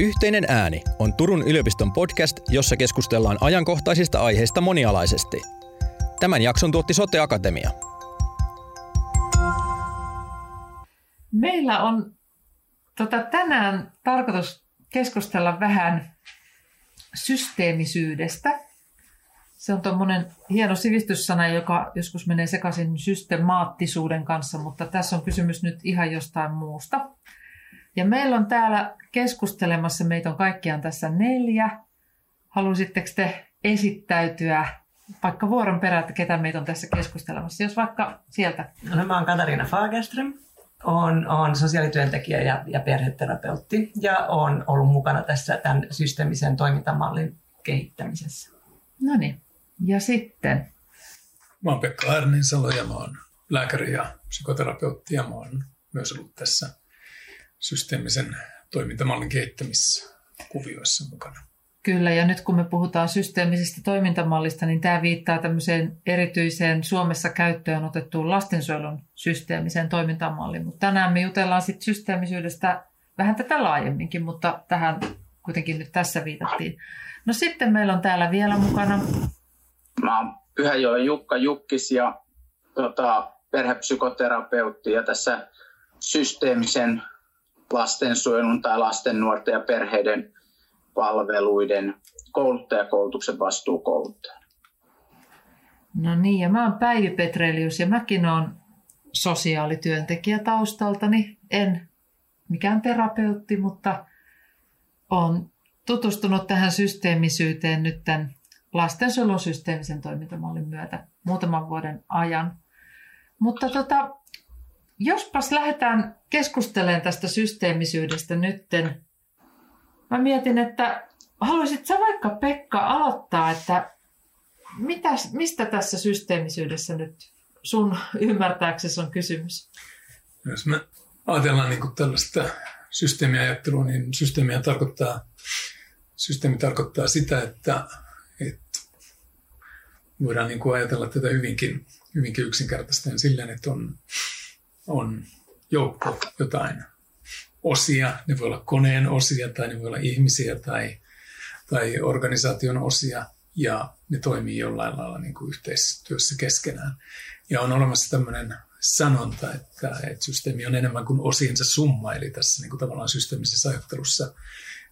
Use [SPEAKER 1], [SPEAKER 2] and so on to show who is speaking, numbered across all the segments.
[SPEAKER 1] Yhteinen ääni on Turun yliopiston podcast, jossa keskustellaan ajankohtaisista aiheista monialaisesti. Tämän jakson tuotti Sote Akatemia.
[SPEAKER 2] Meillä on tota, tänään tarkoitus keskustella vähän systeemisyydestä. Se on tuommoinen hieno sivistyssana, joka joskus menee sekaisin systemaattisuuden kanssa, mutta tässä on kysymys nyt ihan jostain muusta. Ja meillä on täällä keskustelemassa, meitä on kaikkiaan tässä neljä. Haluaisitteko te esittäytyä vaikka vuoron perään, että ketä meitä on tässä keskustelemassa, jos vaikka sieltä.
[SPEAKER 3] No, mä oon Katariina Fagerström, olen, olen sosiaalityöntekijä ja, ja perheterapeutti ja olen ollut mukana tässä tämän systeemisen toimintamallin kehittämisessä.
[SPEAKER 2] No niin, ja sitten?
[SPEAKER 4] Mä oon Pekka Arninsalo ja mä oon lääkäri ja psykoterapeutti ja mä oon myös ollut tässä systeemisen toimintamallin kehittämiskuvioissa mukana.
[SPEAKER 2] Kyllä, ja nyt kun me puhutaan systeemisestä toimintamallista, niin tämä viittaa tämmöiseen erityiseen Suomessa käyttöön otettuun lastensuojelun systeemiseen toimintamalliin. Mutta tänään me jutellaan sitten systeemisyydestä vähän tätä laajemminkin, mutta tähän kuitenkin nyt tässä viitattiin. No sitten meillä on täällä vielä mukana.
[SPEAKER 5] Mä oon Pyhäjoen Jukka Jukkis ja tota, perhepsykoterapeutti ja tässä systeemisen lastensuojelun tai lasten, nuorten ja perheiden palveluiden kouluttajakoulutuksen vastuukouluttaja.
[SPEAKER 2] No niin, ja mä oon Päivi Petrelius ja mäkin oon sosiaalityöntekijä taustaltani. En mikään terapeutti, mutta olen tutustunut tähän systeemisyyteen nyt tämän lastensuojelun systeemisen toimintamallin myötä muutaman vuoden ajan. Mutta tota, jospas lähdetään keskustelemaan tästä systeemisyydestä nytten. Mä mietin, että haluaisit sä vaikka Pekka aloittaa, että mitäs, mistä tässä systeemisyydessä nyt sun ymmärtääksesi on kysymys?
[SPEAKER 4] Jos me ajatellaan niin tällaista systeemiajattelua, niin systeemiä tarkoittaa, systeemi tarkoittaa sitä, että, että voidaan niin kuin ajatella tätä hyvinkin, hyvinkin yksinkertaisesti silleen, että on on joukko jotain osia, ne voi olla koneen osia tai ne voi olla ihmisiä tai, tai organisaation osia ja ne toimii jollain lailla niin kuin yhteistyössä keskenään. Ja on olemassa tämmöinen sanonta, että, että systeemi on enemmän kuin osiensa summa, eli tässä niin kuin tavallaan systeemisessä ajattelussa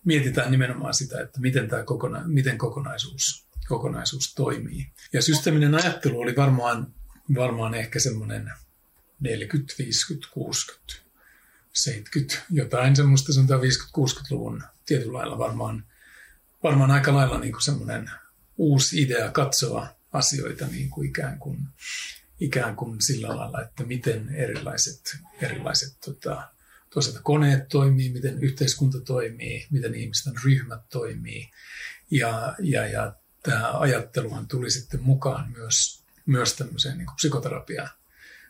[SPEAKER 4] mietitään nimenomaan sitä, että miten tämä kokona, miten kokonaisuus, kokonaisuus toimii. Ja systeeminen ajattelu oli varmaan, varmaan ehkä semmoinen 40, 50, 60, 70, jotain semmoista sanotaan 50-60-luvun tietyllä lailla varmaan, varmaan aika lailla niin kuin semmoinen uusi idea katsoa asioita niin kuin ikään kuin, ikään kuin sillä lailla, että miten erilaiset, erilaiset tota, toisaalta koneet toimii, miten yhteiskunta toimii, miten ihmisten ryhmät toimii. Ja, ja, ja tämä ajatteluhan tuli sitten mukaan myös, myös tämmöiseen niin psykoterapiaan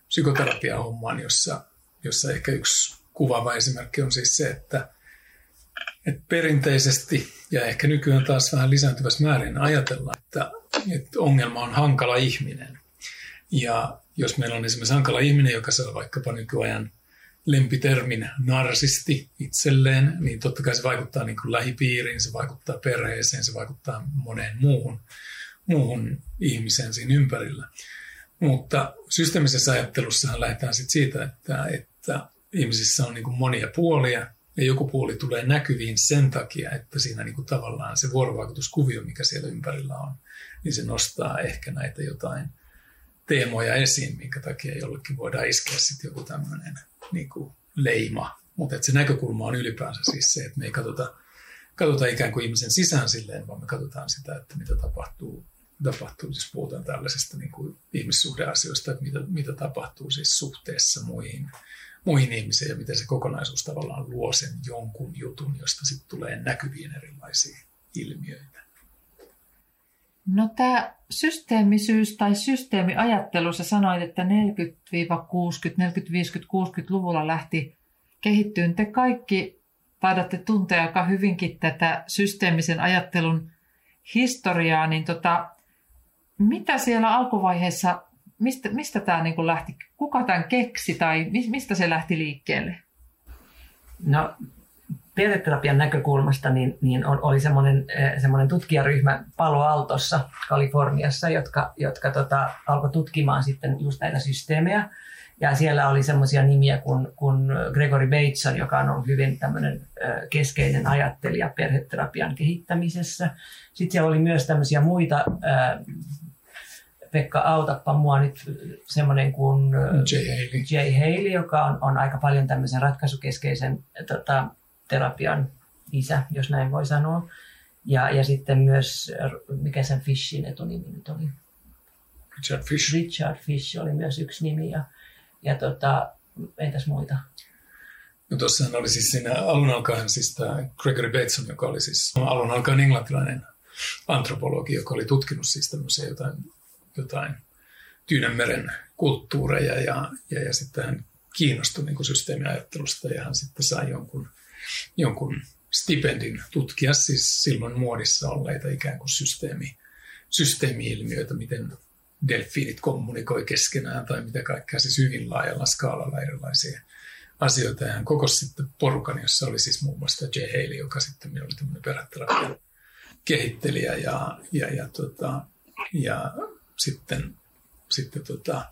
[SPEAKER 4] psykoterapiahommaan, jossa, jossa ehkä yksi kuvaava esimerkki on siis se, että, että perinteisesti ja ehkä nykyään taas vähän lisääntyvässä määrin ajatellaan, että, että ongelma on hankala ihminen. Ja jos meillä on esimerkiksi hankala ihminen, joka saa vaikkapa nykyajan lempitermin narsisti itselleen, niin totta kai se vaikuttaa niin kuin lähipiiriin, se vaikuttaa perheeseen, se vaikuttaa moneen muuhun, muuhun ihmiseen siinä ympärillä. Mutta systeemisessä ajattelussahan lähdetään sit siitä, että, että ihmisissä on niin monia puolia ja joku puoli tulee näkyviin sen takia, että siinä niin kuin tavallaan se vuorovaikutuskuvio, mikä siellä ympärillä on, niin se nostaa ehkä näitä jotain teemoja esiin, minkä takia jollekin voidaan iskeä sitten joku tämmöinen niin leima. Mutta se näkökulma on ylipäänsä siis se, että me ei katsota, katsota ikään kuin ihmisen sisään silleen, vaan me katsotaan sitä, että mitä tapahtuu tapahtuu, siis puhutaan tällaisesta niin kuin ihmissuhdeasioista, että mitä, mitä tapahtuu siis suhteessa muihin, muihin ihmisiin ja miten se kokonaisuus tavallaan luo sen jonkun jutun, josta sitten tulee näkyviin erilaisia ilmiöitä.
[SPEAKER 2] No tämä systeemisyys tai systeemiajattelu, sä sanoit, että 40-60, 40, 50, 60-luvulla lähti kehittyyn. Te kaikki taidatte tuntea aika hyvinkin tätä systeemisen ajattelun historiaa, niin tota, mitä siellä alkuvaiheessa, mistä, mistä tämä niin lähti, kuka tämän keksi tai mistä se lähti liikkeelle?
[SPEAKER 3] No perheterapian näkökulmasta niin, niin oli semmoinen, semmoinen tutkijaryhmä Palo Altossa Kaliforniassa, jotka, jotka tota, alkoi tutkimaan sitten just näitä systeemejä. Ja siellä oli semmoisia nimiä kuin, kuin Gregory Bateson, joka on ollut hyvin tämmöinen keskeinen ajattelija perheterapian kehittämisessä. Sitten siellä oli myös tämmöisiä muita, Pekka autappa mua nyt semmoinen kuin
[SPEAKER 4] Jay Haley,
[SPEAKER 3] Jay Haley joka on, on aika paljon tämmöisen ratkaisukeskeisen tota, terapian isä, jos näin voi sanoa. Ja, ja sitten myös, mikä sen Fishin etunimi nyt oli?
[SPEAKER 4] Richard Fish.
[SPEAKER 3] Richard Fish oli myös yksi nimi. Ja, ja tota, entäs muita?
[SPEAKER 4] No tuossahan oli siis siinä alun alkaen siis tämä Gregory Bateson, joka oli siis alun alkaen englantilainen antropologi, joka oli tutkinut siis tämmöisiä jotain, jotain Tyynemeren kulttuureja ja, ja, ja sitten hän kiinnostui niin systeemiajattelusta ja hän sitten sai jonkun, jonkun stipendin tutkia siis silloin muodissa olleita ikään kuin systeemi, systeemi-ilmiöitä, miten delfiinit kommunikoi keskenään tai mitä kaikkea, siis hyvin laajalla skaalalla erilaisia asioita. Ja hän kokosi sitten porukan, jossa oli siis muun muassa J. Haley, joka sitten oli tämmöinen peräterapian kehittelijä ja, ja, ja, tota, ja sitten, sitten tota,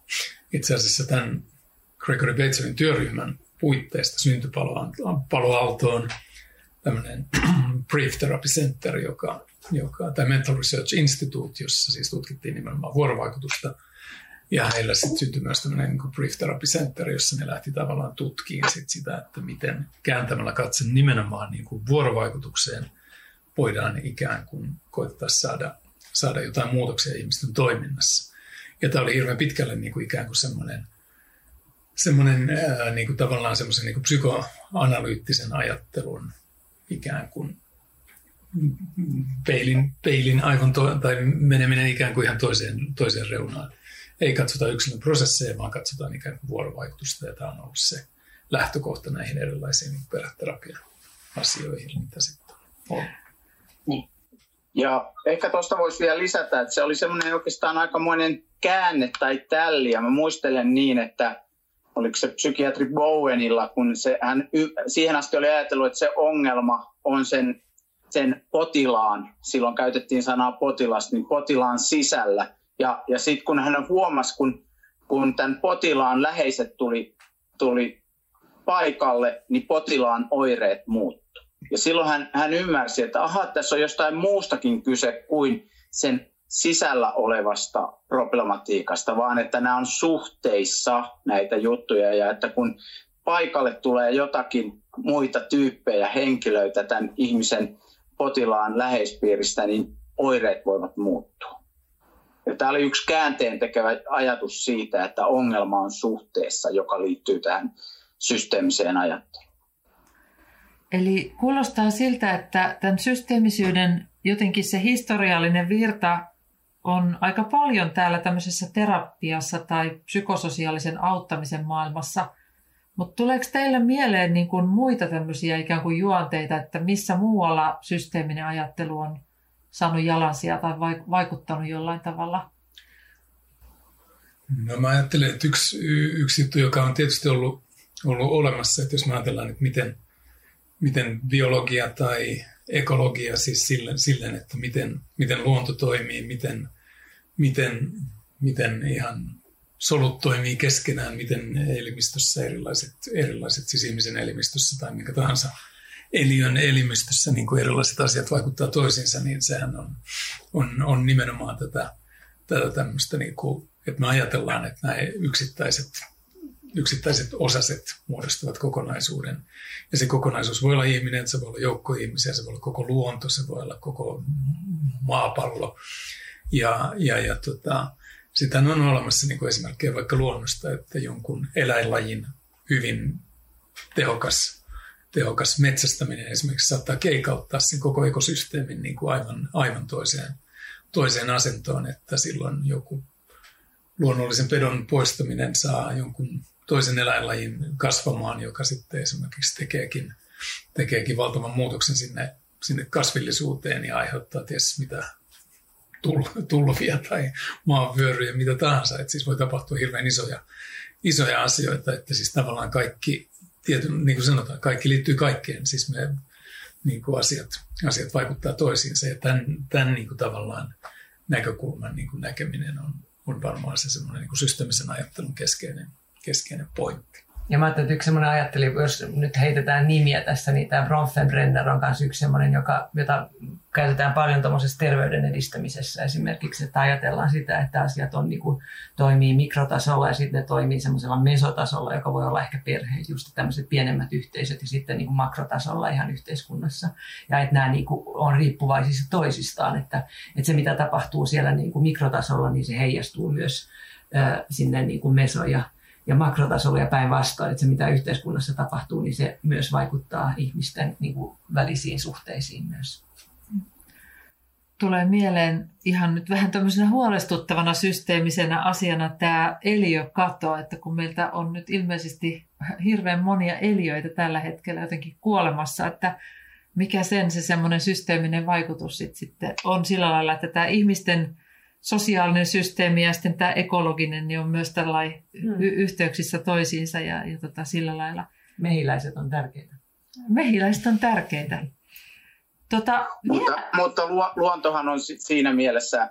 [SPEAKER 4] itse asiassa tämän Gregory Batesonin työryhmän puitteista syntyi Palo Altoon tämmöinen Brief Therapy Center, joka, joka, tai Mental Research Institute, jossa siis tutkittiin nimenomaan vuorovaikutusta. Ja heillä sitten syntyi myös tämmöinen niin Brief Therapy Center, jossa ne lähti tavallaan tutkimaan sit sitä, että miten kääntämällä katse nimenomaan niin kuin vuorovaikutukseen voidaan ikään kuin koittaa saada, saada jotain muutoksia ihmisten toiminnassa. Ja tämä oli hirveän pitkälle niin kuin ikään kuin semmoinen semmoinen niin kuin tavallaan semmoisen niin kuin psykoanalyyttisen ajattelun ikään kuin peilin, peilin aivan to, tai meneminen ikään kuin ihan toiseen, toiseen reunaan. Ei katsota yksilön prosesseja, vaan katsotaan ikään kuin vuorovaikutusta, ja tämä on ollut se lähtökohta näihin erilaisiin peräterapian asioihin, mitä sitten on.
[SPEAKER 5] Niin. Ja ehkä tuosta voisi vielä lisätä, että se oli semmoinen oikeastaan aikamoinen käänne tai tälli, ja mä muistelen niin, että oliko se psykiatri Bowenilla, kun se, hän siihen asti oli ajatellut, että se ongelma on sen, sen potilaan, silloin käytettiin sanaa potilas, niin potilaan sisällä. Ja, ja sitten kun hän huomasi, kun, kun tämän potilaan läheiset tuli, tuli paikalle, niin potilaan oireet muuttu. Ja silloin hän, hän ymmärsi, että aha, tässä on jostain muustakin kyse kuin sen sisällä olevasta problematiikasta, vaan että nämä on suhteissa näitä juttuja ja että kun paikalle tulee jotakin muita tyyppejä, henkilöitä tämän ihmisen potilaan läheispiiristä, niin oireet voivat muuttua. Ja tämä oli yksi käänteen tekevä ajatus siitä, että ongelma on suhteessa, joka liittyy tähän systeemiseen ajatteluun.
[SPEAKER 2] Eli kuulostaa siltä, että tämän systeemisyyden jotenkin se historiallinen virta on aika paljon täällä tämmöisessä terapiassa tai psykososiaalisen auttamisen maailmassa. Mutta tuleeko teille mieleen niin kuin muita tämmöisiä ikään kuin juonteita, että missä muualla systeeminen ajattelu on saanut jalansia tai vaikuttanut jollain tavalla?
[SPEAKER 4] No mä ajattelen, että yksi, yksi juttu, joka on tietysti ollut, ollut olemassa, että jos mä ajatellaan, että miten, miten biologia tai ekologia siis silleen, silleen että miten, miten luonto toimii, miten, miten, miten ihan solut toimii keskenään, miten elimistössä erilaiset, erilaiset siis ihmisen elimistössä tai minkä tahansa eliön elimistössä niin kuin erilaiset asiat vaikuttaa toisiinsa, niin sehän on, on, on nimenomaan tätä, tätä tämmöistä, niin kuin, että me ajatellaan, että nämä yksittäiset yksittäiset osaset muodostavat kokonaisuuden. Ja se kokonaisuus voi olla ihminen, se voi olla joukko ihmisiä, se voi olla koko luonto, se voi olla koko maapallo. Ja, ja, ja tota, sitä on olemassa niin kuin esimerkkejä vaikka luonnosta, että jonkun eläinlajin hyvin tehokas, tehokas metsästäminen esimerkiksi saattaa keikauttaa sen koko ekosysteemin niin kuin aivan, aivan toiseen, toiseen asentoon, että silloin joku luonnollisen pedon poistaminen saa jonkun toisen eläinlajin kasvamaan, joka sitten esimerkiksi tekeekin, tekeekin valtavan muutoksen sinne, sinne kasvillisuuteen ja aiheuttaa ties mitä tulvia tai maanvyöryjä, mitä tahansa. Että siis voi tapahtua hirveän isoja, isoja asioita, että siis tavallaan kaikki, tietyn, niin kuin sanotaan, kaikki liittyy kaikkeen. Siis me niin kuin asiat, asiat vaikuttaa toisiinsa. Ja tämän, tämän niin kuin tavallaan näkökulman niin kuin näkeminen on, on varmaan se semmoinen niin systeemisen ajattelun keskeinen, keskeinen pointti.
[SPEAKER 3] Ja mä ajattelin, että yksi semmoinen ajatteli, jos nyt heitetään nimiä tässä, niin tämä Bronfenbrenner on myös yksi semmoinen, joka, jota käytetään paljon tuommoisessa terveyden edistämisessä esimerkiksi, että ajatellaan sitä, että asiat on, niin kuin, toimii mikrotasolla ja sitten ne toimii semmoisella mesotasolla, joka voi olla ehkä perhe, just tämmöiset pienemmät yhteisöt ja sitten niin kuin makrotasolla ihan yhteiskunnassa. Ja että nämä niin kuin, on riippuvaisissa toisistaan, että, että se mitä tapahtuu siellä niin kuin mikrotasolla, niin se heijastuu myös sinne niin kuin meso- ja ja makrotasolla ja päinvastoin, että se mitä yhteiskunnassa tapahtuu, niin se myös vaikuttaa ihmisten niin kuin, välisiin suhteisiin myös.
[SPEAKER 2] Tulee mieleen ihan nyt vähän tämmöisenä huolestuttavana systeemisenä asiana tämä eliökato, että kun meiltä on nyt ilmeisesti hirveän monia eliöitä tällä hetkellä jotenkin kuolemassa, että mikä sen se semmoinen systeeminen vaikutus sit sitten on sillä lailla, että tämä ihmisten sosiaalinen systeemi ja sitten tämä ekologinen niin on myös tällainen hmm. y- yhteyksissä toisiinsa ja, ja tota, sillä lailla.
[SPEAKER 3] Mehiläiset on tärkeitä.
[SPEAKER 2] Mehiläiset on tärkeitä.
[SPEAKER 5] Tota, mutta, mutta luontohan on siinä mielessä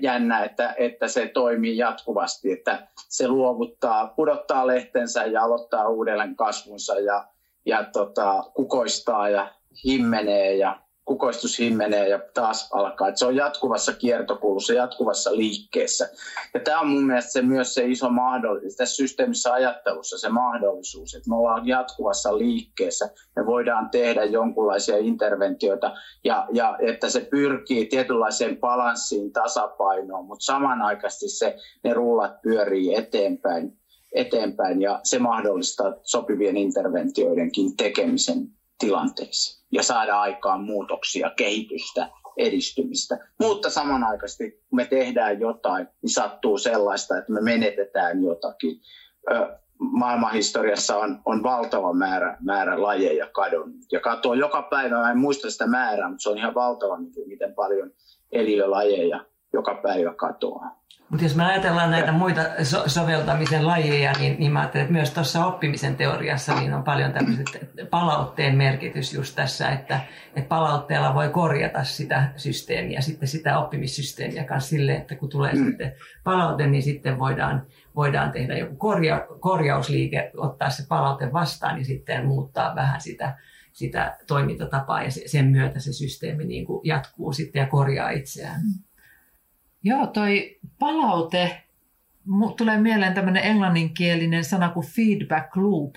[SPEAKER 5] jännä, että, että se toimii jatkuvasti, että se luovuttaa, pudottaa lehtensä ja aloittaa uudelleen kasvunsa ja, ja tota, kukoistaa ja himmenee ja kukoistus himmenee ja taas alkaa. Että se on jatkuvassa kiertokulussa, jatkuvassa liikkeessä. Ja tämä on mun mielestä se myös se iso mahdollisuus, tässä systeemissä ajattelussa se mahdollisuus, että me ollaan jatkuvassa liikkeessä. Me voidaan tehdä jonkunlaisia interventioita ja, ja että se pyrkii tietynlaiseen balanssiin, tasapainoon, mutta samanaikaisesti se, ne rullat pyörii eteenpäin, eteenpäin ja se mahdollistaa sopivien interventioidenkin tekemisen tilanteisiin ja saada aikaan muutoksia, kehitystä, edistymistä. Mutta samanaikaisesti, kun me tehdään jotain, niin sattuu sellaista, että me menetetään jotakin. Maailmanhistoriassa on, on valtava määrä, määrä lajeja kadonnut. Ja katoa joka päivä, mä en muista sitä määrää, mutta se on ihan valtava, miten paljon eliölajeja joka päivä katoaa.
[SPEAKER 3] Mutta jos me ajatellaan näitä muita so- soveltamisen lajeja, niin, niin mä ajattelen, että myös tuossa oppimisen teoriassa niin on paljon tämmöiset palautteen merkitys just tässä, että, että palautteella voi korjata sitä systeemiä, sitten sitä oppimissysteemiä kanssa sille, että kun tulee mm. sitten palaute, niin sitten voidaan, voidaan tehdä joku korja, korjausliike, ottaa se palaute vastaan ja sitten muuttaa vähän sitä, sitä toimintatapaa ja sen myötä se systeemi niin kuin jatkuu sitten ja korjaa itseään. Mm.
[SPEAKER 2] Joo, toi palaute, tulee mieleen tämmöinen englanninkielinen sana kuin feedback loop.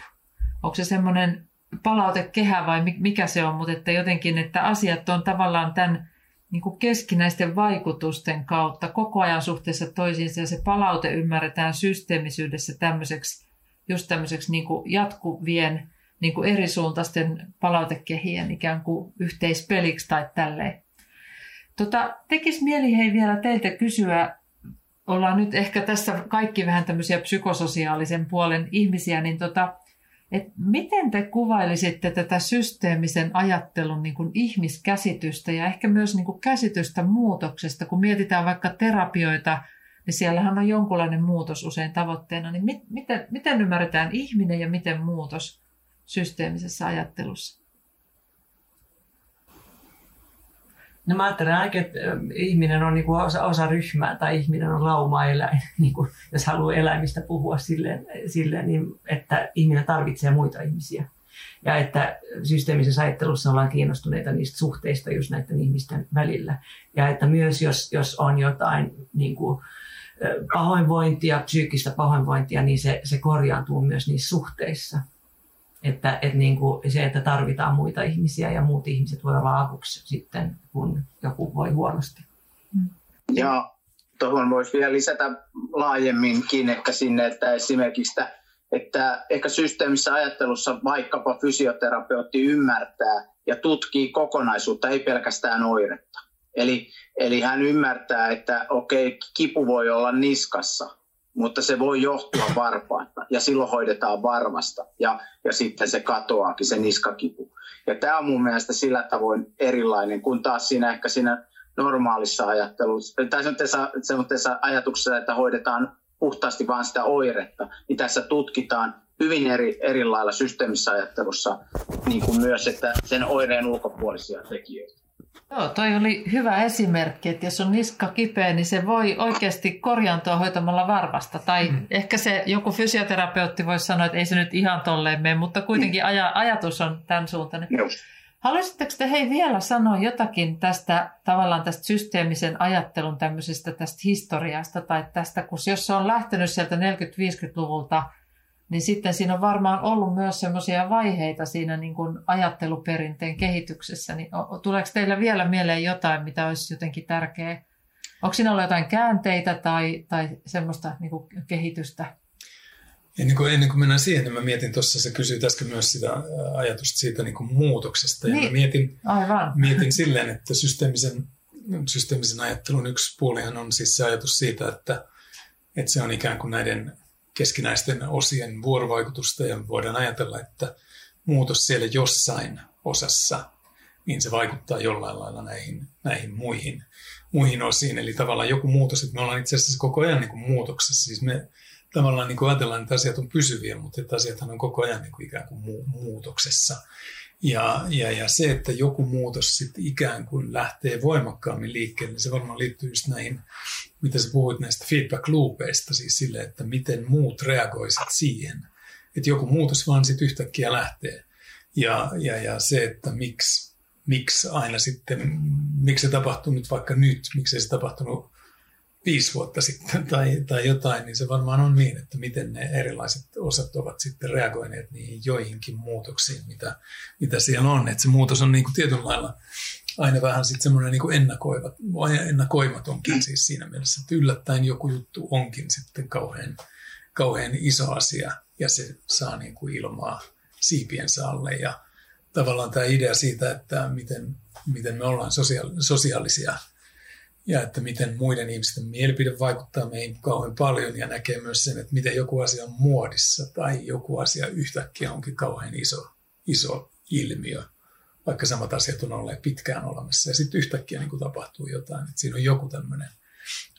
[SPEAKER 2] Onko se semmoinen palautekehä vai mikä se on, mutta että jotenkin, että asiat on tavallaan tämän niin kuin keskinäisten vaikutusten kautta koko ajan suhteessa toisiinsa ja se palaute ymmärretään systeemisyydessä tämmöiseksi, just tämmöiseksi niin kuin jatkuvien niin kuin erisuuntaisten palautekehien ikään kuin yhteispeliksi tai tälleen. Tota, tekisi mieli hei vielä teiltä kysyä, ollaan nyt ehkä tässä kaikki vähän tämmöisiä psykososiaalisen puolen ihmisiä, niin tota, et miten te kuvailisitte tätä systeemisen ajattelun niin kuin ihmiskäsitystä ja ehkä myös niin kuin käsitystä muutoksesta, kun mietitään vaikka terapioita, niin siellähän on jonkunlainen muutos usein tavoitteena, niin mit, miten, miten ymmärretään ihminen ja miten muutos systeemisessä ajattelussa?
[SPEAKER 3] No mä ajattelen ainakin, että ihminen on niin kuin osa, osa ryhmää tai ihminen on lauma-eläin, niin kuin, jos haluaa eläimistä puhua silleen, silleen niin, että ihminen tarvitsee muita ihmisiä. Ja että systeemisessä ajattelussa ollaan kiinnostuneita niistä suhteista just näiden ihmisten välillä. Ja että myös jos, jos on jotain niin kuin, pahoinvointia, psyykkistä pahoinvointia, niin se, se korjaantuu myös niissä suhteissa. Että, että niin kuin se, että tarvitaan muita ihmisiä ja muut ihmiset voi olla avuksi sitten, kun joku voi huonosti.
[SPEAKER 5] Ja tuohon voisi vielä lisätä laajemminkin ehkä sinne, että esimerkiksi että, että ehkä systeemissä ajattelussa vaikkapa fysioterapeutti ymmärtää ja tutkii kokonaisuutta, ei pelkästään oiretta. Eli, eli hän ymmärtää, että okei, kipu voi olla niskassa, mutta se voi johtua varpaasta ja silloin hoidetaan varmasta ja, ja sitten se katoaakin, se niskakipu. Ja tämä on mun mielestä sillä tavoin erilainen kuin taas siinä ehkä siinä normaalissa ajattelussa, tai semmoisessa ajatuksessa, että hoidetaan puhtaasti vain sitä oiretta, niin tässä tutkitaan hyvin eri, eri lailla systeemissä ajattelussa niin kuin myös että sen oireen ulkopuolisia tekijöitä.
[SPEAKER 2] Joo, toi oli hyvä esimerkki, että jos on niska kipeä, niin se voi oikeasti korjaantua hoitamalla varvasta. Tai mm. ehkä se joku fysioterapeutti voisi sanoa, että ei se nyt ihan tolleen mene, mutta kuitenkin mm. aja, ajatus on tämän suuntainen.
[SPEAKER 5] Just.
[SPEAKER 2] Haluaisitteko te hei vielä sanoa jotakin tästä tavallaan tästä systeemisen ajattelun tämmöisestä tästä historiasta tai tästä, kun jos se on lähtenyt sieltä 40-50-luvulta, niin sitten siinä on varmaan ollut myös semmoisia vaiheita siinä niin kuin ajatteluperinteen kehityksessä. Niin tuleeko teillä vielä mieleen jotain, mitä olisi jotenkin tärkeää? Onko siinä ollut jotain käänteitä tai, tai semmoista niin kuin kehitystä?
[SPEAKER 4] Ennen kuin, ennen kuin mennään siihen, niin mä mietin tuossa, se kysyi äsken myös sitä ajatusta siitä niin kuin muutoksesta. Ja
[SPEAKER 2] niin.
[SPEAKER 4] mä mietin,
[SPEAKER 2] Aivan.
[SPEAKER 4] mietin silleen, että systeemisen, systeemisen ajattelun yksi puolihan on siis se ajatus siitä, että, että se on ikään kuin näiden keskinäisten osien vuorovaikutusta ja voidaan ajatella, että muutos siellä jossain osassa, niin se vaikuttaa jollain lailla näihin, näihin muihin, muihin osiin. Eli tavallaan joku muutos, että me ollaan itse asiassa koko ajan niin kuin muutoksessa. Siis me tavallaan niin kuin ajatellaan, että asiat on pysyviä, mutta että asiathan on koko ajan niin kuin ikään kuin mu- muutoksessa. Ja, ja, ja se, että joku muutos sitten ikään kuin lähtee voimakkaammin liikkeelle, niin se varmaan liittyy just näihin, mitä sä puhuit näistä feedback loopeista, siis sille, että miten muut reagoisivat siihen. Että joku muutos vaan sitten yhtäkkiä lähtee. Ja, ja, ja se, että miksi, miksi aina sitten, miksi se tapahtuu nyt vaikka nyt, miksi se tapahtunut viisi vuotta sitten tai, tai jotain, niin se varmaan on niin, että miten ne erilaiset osat ovat sitten reagoineet niihin joihinkin muutoksiin, mitä, mitä siellä on. Että se muutos on niin kuin tietyllä lailla aina vähän sitten semmoinen niin ennakoimatonkin siis siinä mielessä, että yllättäen joku juttu onkin sitten kauhean, kauhean iso asia ja se saa niin kuin ilmaa siipiensä alle ja tavallaan tämä idea siitä, että miten, miten me ollaan sosiaalisia ja että miten muiden ihmisten mielipide vaikuttaa meihin kauhean paljon ja näkee myös sen, että miten joku asia on muodissa tai joku asia yhtäkkiä onkin kauhean iso, iso ilmiö, vaikka samat asiat on olleet pitkään olemassa ja sitten yhtäkkiä niin kuin tapahtuu jotain, että siinä on joku tämmöinen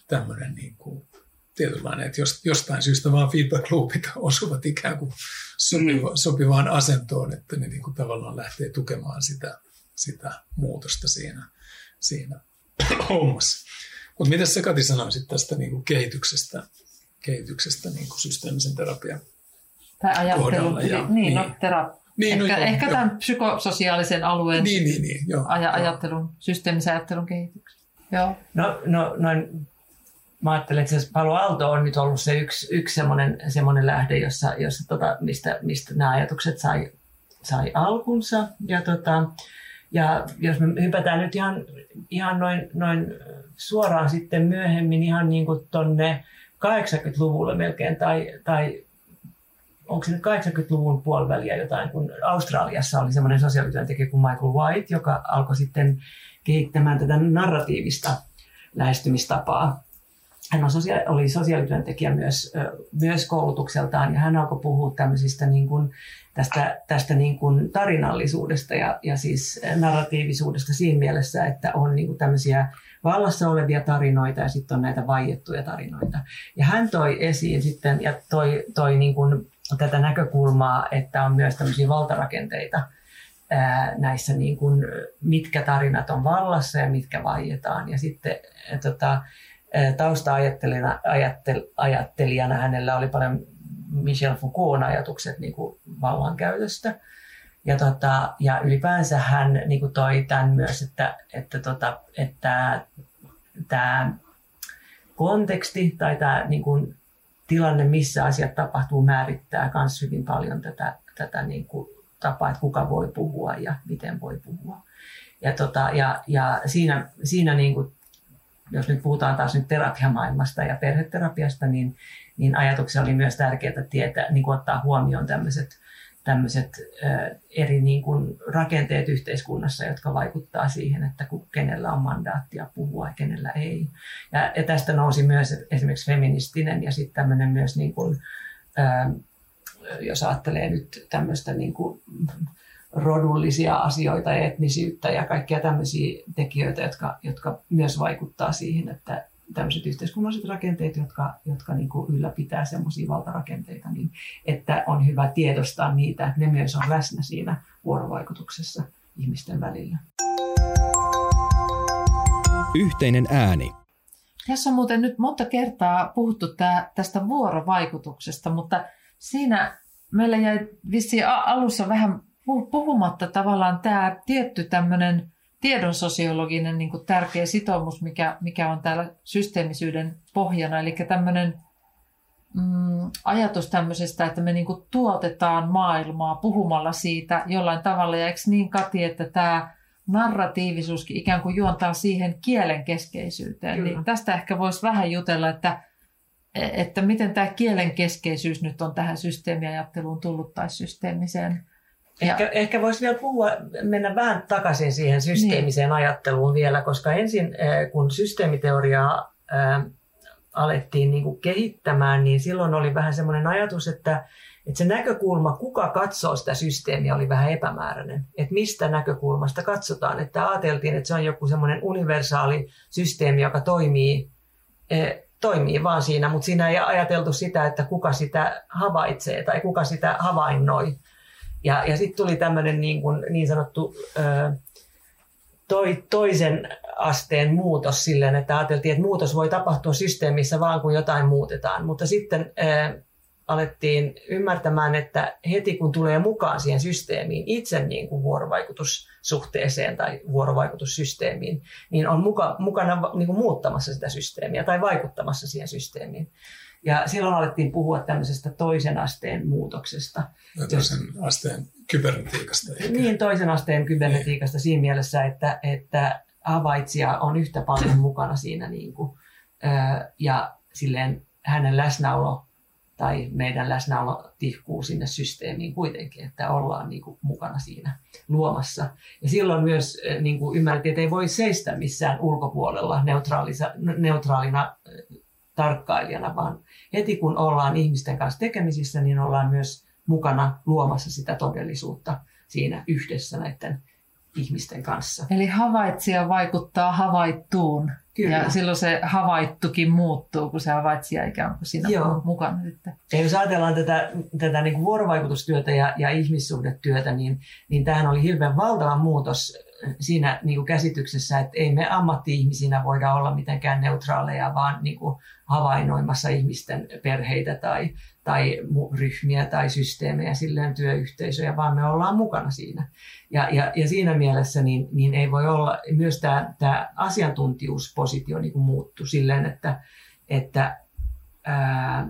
[SPEAKER 4] tämmöinen niin kuin tietynlainen, että jostain syystä vaan feedback loopit osuvat ikään kuin sopiva, mm. sopivaan asentoon, että ne niin kuin tavallaan lähtee tukemaan sitä, sitä muutosta siinä, siinä hommassa. Mutta mitä sä Kati sanoisit tästä niin kuin kehityksestä, kehityksestä niin kuin systeemisen terapian
[SPEAKER 2] Tai ajattelun,
[SPEAKER 4] ja,
[SPEAKER 2] niin, niin, no, tera,
[SPEAKER 4] niin, no
[SPEAKER 2] ehkä,
[SPEAKER 4] joo,
[SPEAKER 2] ehkä
[SPEAKER 4] joo.
[SPEAKER 2] tämän psykososiaalisen alueen
[SPEAKER 4] Niin, niin, niin. Joo, joo.
[SPEAKER 2] ajattelun, systeemisen ajattelun kehityksen. Joo.
[SPEAKER 3] No, no noin, mä ajattelen, että se Palo Alto on nyt ollut se yksi, yksi semmoinen, semmoinen lähde, jossa, jossa tota, mistä, mistä nämä ajatukset sai, sai alkunsa. Ja, tota, ja jos me hypätään nyt ihan, ihan noin, noin suoraan sitten myöhemmin ihan niin kuin tonne 80-luvulle melkein, tai, tai onko se nyt 80-luvun puoliväliä jotain, kun Australiassa oli semmoinen sosiaalityöntekijä kuin Michael White, joka alkoi sitten kehittämään tätä narratiivista lähestymistapaa. Hän on sosia- oli sosiaalityöntekijä myös, myös koulutukseltaan ja hän alkoi puhua tämmöisistä niin kuin, tästä, tästä niin kuin tarinallisuudesta ja, ja siis narratiivisuudesta siinä mielessä, että on niin kuin tämmöisiä vallassa olevia tarinoita ja sitten on näitä vaiettuja tarinoita. Ja hän toi esiin sitten ja toi, toi niin kuin tätä näkökulmaa, että on myös tämmöisiä valtarakenteita näissä, niin kuin, mitkä tarinat on vallassa ja mitkä vaietaan. Ja sitten ää, tausta-ajattelijana ajattel, ajattelijana hänellä oli paljon Michel Foucaultin ajatukset niin kuin vallankäytöstä. Ja, tota, ja ylipäänsä hän niin kuin toi tämän myös, että, että, tota, että tämä konteksti tai tämä niin kuin tilanne, missä asiat tapahtuu, määrittää myös hyvin paljon tätä, tätä niin kuin tapaa, että kuka voi puhua ja miten voi puhua. Ja, tota, ja, ja siinä, siinä niin kuin, jos nyt puhutaan taas nyt terapiamaailmasta ja perheterapiasta, niin, niin ajatuksia oli myös tärkeää tietää, niin kuin ottaa huomioon tämmöiset tämmöiset eri niin kuin rakenteet yhteiskunnassa, jotka vaikuttaa siihen, että kenellä on mandaattia puhua ja kenellä ei. Ja, ja tästä nousi myös esimerkiksi feministinen ja sitten tämmöinen myös, niin kuin, jos ajattelee nyt tämmöistä niin kuin rodullisia asioita ja etnisyyttä ja kaikkia tämmöisiä tekijöitä, jotka, jotka myös vaikuttaa siihen, että, tämmöiset yhteiskunnalliset rakenteet, jotka, jotka niin kuin ylläpitää semmoisia valtarakenteita, niin että on hyvä tiedostaa niitä, että ne myös on läsnä siinä vuorovaikutuksessa ihmisten välillä.
[SPEAKER 1] Yhteinen ääni.
[SPEAKER 2] Tässä on muuten nyt monta kertaa puhuttu tää, tästä vuorovaikutuksesta, mutta siinä meillä jäi vissiin alussa vähän puhumatta tavallaan tämä tietty tämmöinen tiedonsosiologinen niin kuin tärkeä sitoumus, mikä, mikä on täällä systeemisyyden pohjana. Eli tämmöinen mm, ajatus tämmöisestä, että me niin kuin tuotetaan maailmaa puhumalla siitä jollain tavalla. Ja eikö niin, Kati, että tämä narratiivisuuskin ikään kuin juontaa siihen kielen keskeisyyteen. Niin tästä ehkä voisi vähän jutella, että, että miten tämä kielen keskeisyys nyt on tähän systeemiajatteluun tullut tai systeemiseen
[SPEAKER 3] Ehkä, ehkä voisi vielä puhua, mennä vähän takaisin siihen systeemiseen niin. ajatteluun vielä, koska ensin eh, kun systeemiteoriaa ää, eh, alettiin niin kuin kehittämään, niin silloin oli vähän semmoinen ajatus, että, että se näkökulma, kuka katsoo sitä systeemiä, oli vähän epämääräinen. Että mistä näkökulmasta katsotaan. Että ajateltiin, että se on joku semmoinen universaali systeemi, joka toimii, eh, toimii vaan siinä, mutta siinä ei ajateltu sitä, että kuka sitä havaitsee tai kuka sitä havainnoi ja, ja sitten tuli tämmöinen niin, niin sanottu toi, toisen asteen muutos silleen, että ajateltiin, että muutos voi tapahtua systeemissä vaan kun jotain muutetaan. Mutta sitten ö, alettiin ymmärtämään, että heti kun tulee mukaan siihen systeemiin, itse niin kuin vuorovaikutussuhteeseen tai vuorovaikutussysteemiin, niin on muka, mukana niin kuin muuttamassa sitä systeemiä tai vaikuttamassa siihen systeemiin. Ja silloin alettiin puhua tämmöisestä toisen asteen muutoksesta.
[SPEAKER 4] Ja toisen asteen kybernetiikasta.
[SPEAKER 3] Ehkä. Niin, toisen asteen kybernetiikasta siinä mielessä, että, että havaitsija on yhtä paljon mukana siinä. Niin kuin, ja silleen hänen läsnäolo tai meidän läsnäolo tihkuu sinne systeemiin kuitenkin, että ollaan niin kuin mukana siinä luomassa. Ja silloin myös niin kuin ymmärrettiin, että ei voi seistä missään ulkopuolella neutraalina tarkkailijana, vaan heti kun ollaan ihmisten kanssa tekemisissä, niin ollaan myös mukana luomassa sitä todellisuutta siinä yhdessä näiden ihmisten kanssa.
[SPEAKER 2] Eli havaitsija vaikuttaa havaittuun. Kyllä. Ja silloin se havaittukin muuttuu, kun se havaitsija ikään kuin siinä Joo. on mukana.
[SPEAKER 3] Ja jos ajatellaan tätä, tätä niin kuin vuorovaikutustyötä ja, ja ihmissuhdetyötä, niin, niin tämähän oli hirveän valtava muutos siinä niin kuin käsityksessä, että ei me ammatti-ihmisinä voida olla mitenkään neutraaleja, vaan niin kuin havainnoimassa ihmisten perheitä tai, tai ryhmiä tai systeemejä, silleen työyhteisöjä, vaan me ollaan mukana siinä. Ja, ja, ja siinä mielessä niin, niin ei voi olla, myös tämä, tämä asiantuntijuuspositio niin muuttu silleen, että, että, ää,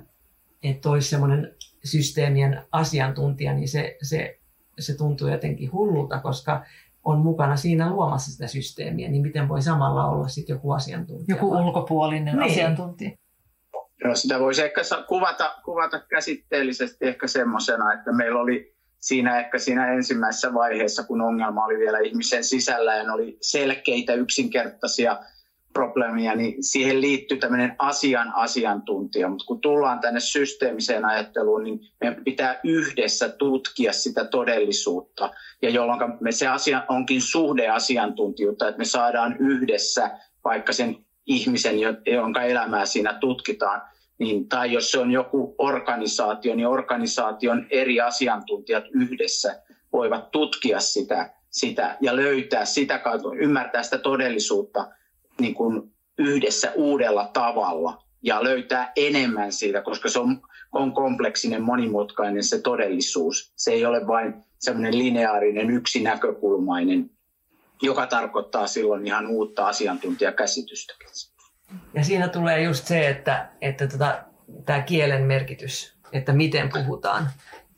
[SPEAKER 3] että olisi semmoinen systeemien asiantuntija, niin se, se, se tuntuu jotenkin hullulta, koska on mukana siinä luomassa sitä systeemiä, niin miten voi samalla olla sitten joku asiantuntija?
[SPEAKER 2] Joku ulkopuolinen niin. asiantuntija.
[SPEAKER 5] Joo, sitä voisi ehkä kuvata, kuvata käsitteellisesti ehkä semmoisena, että meillä oli siinä ehkä siinä ensimmäisessä vaiheessa, kun ongelma oli vielä ihmisen sisällä ja ne oli selkeitä, yksinkertaisia probleemia, niin siihen liittyy tämmöinen asian asiantuntija. Mutta kun tullaan tänne systeemiseen ajatteluun, niin meidän pitää yhdessä tutkia sitä todellisuutta. Ja jolloin me se asia onkin suhdeasiantuntijuutta, että me saadaan yhdessä vaikka sen ihmisen, jonka elämää siinä tutkitaan, niin, tai jos se on joku organisaatio, niin organisaation eri asiantuntijat yhdessä voivat tutkia sitä, sitä ja löytää sitä kautta, ymmärtää sitä todellisuutta niin kuin yhdessä uudella tavalla ja löytää enemmän siitä, koska se on, on kompleksinen, monimutkainen se todellisuus. Se ei ole vain semmoinen lineaarinen, yksinäkökulmainen, joka tarkoittaa silloin ihan uutta asiantuntijakäsitystäkin.
[SPEAKER 3] Ja siinä tulee just se, että, että tota, tämä kielen merkitys, että miten puhutaan.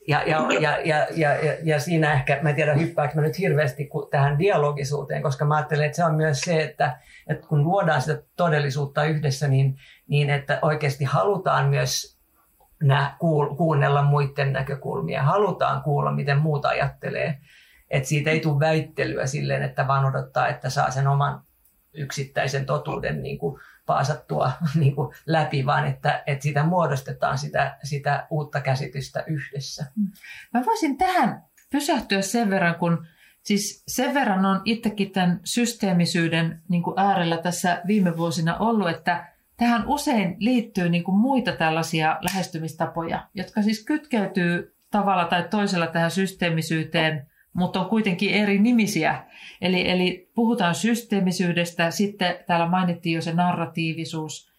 [SPEAKER 3] Ja, ja, ja, ja, ja, ja, siinä ehkä, mä en tiedä hyppääkö mä nyt hirveästi tähän dialogisuuteen, koska mä ajattelen, että se on myös se, että, että kun luodaan sitä todellisuutta yhdessä, niin, niin että oikeasti halutaan myös nää, kuunnella muiden näkökulmia, halutaan kuulla, miten muut ajattelee. Että siitä ei tule väittelyä silleen, että vaan odottaa, että saa sen oman yksittäisen totuuden niin kuin paasattua niin kuin läpi, vaan että, että sitä muodostetaan sitä, sitä uutta käsitystä yhdessä.
[SPEAKER 2] Mä voisin tähän pysähtyä sen verran, kun siis sen verran on itsekin tämän systeemisyyden niin kuin äärellä tässä viime vuosina ollut, että tähän usein liittyy niin kuin muita tällaisia lähestymistapoja, jotka siis kytkeytyy tavalla tai toisella tähän systeemisyyteen, mutta on kuitenkin eri nimisiä. Eli, eli puhutaan systeemisyydestä, sitten täällä mainittiin jo se narratiivisuus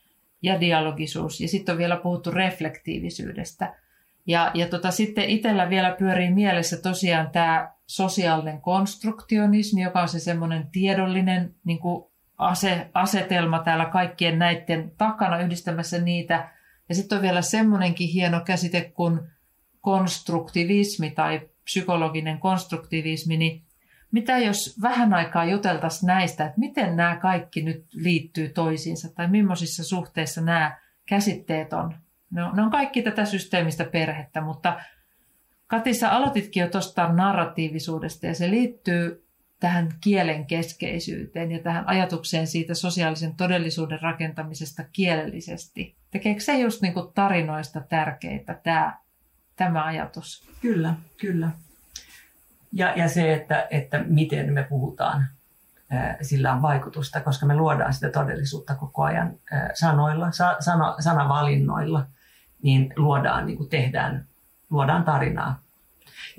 [SPEAKER 2] ja dialogisuus, ja sitten on vielä puhuttu reflektiivisyydestä. Ja, ja tota, sitten itsellä vielä pyörii mielessä tosiaan tämä sosiaalinen konstruktionismi, joka on se semmoinen tiedollinen niin kuin ase, asetelma täällä kaikkien näiden takana yhdistämässä niitä. Ja sitten on vielä semmoinenkin hieno käsite kuin konstruktivismi tai psykologinen konstruktivismi, niin mitä jos vähän aikaa juteltaisiin näistä, että miten nämä kaikki nyt liittyy toisiinsa tai millaisissa suhteissa nämä käsitteet on? Ne on, ne on kaikki tätä systeemistä perhettä, mutta Katissa aloititkin jo tuosta narratiivisuudesta ja se liittyy tähän kielen keskeisyyteen ja tähän ajatukseen siitä sosiaalisen todellisuuden rakentamisesta kielellisesti. Tekeekö se just niin kuin tarinoista tärkeitä tämä, tämä ajatus?
[SPEAKER 3] Kyllä, kyllä. Ja, ja se, että, että miten me puhutaan, sillä on vaikutusta, koska me luodaan sitä todellisuutta koko ajan sanoilla, sana, sanavalinnoilla, niin luodaan, niin kuin tehdään, luodaan tarinaa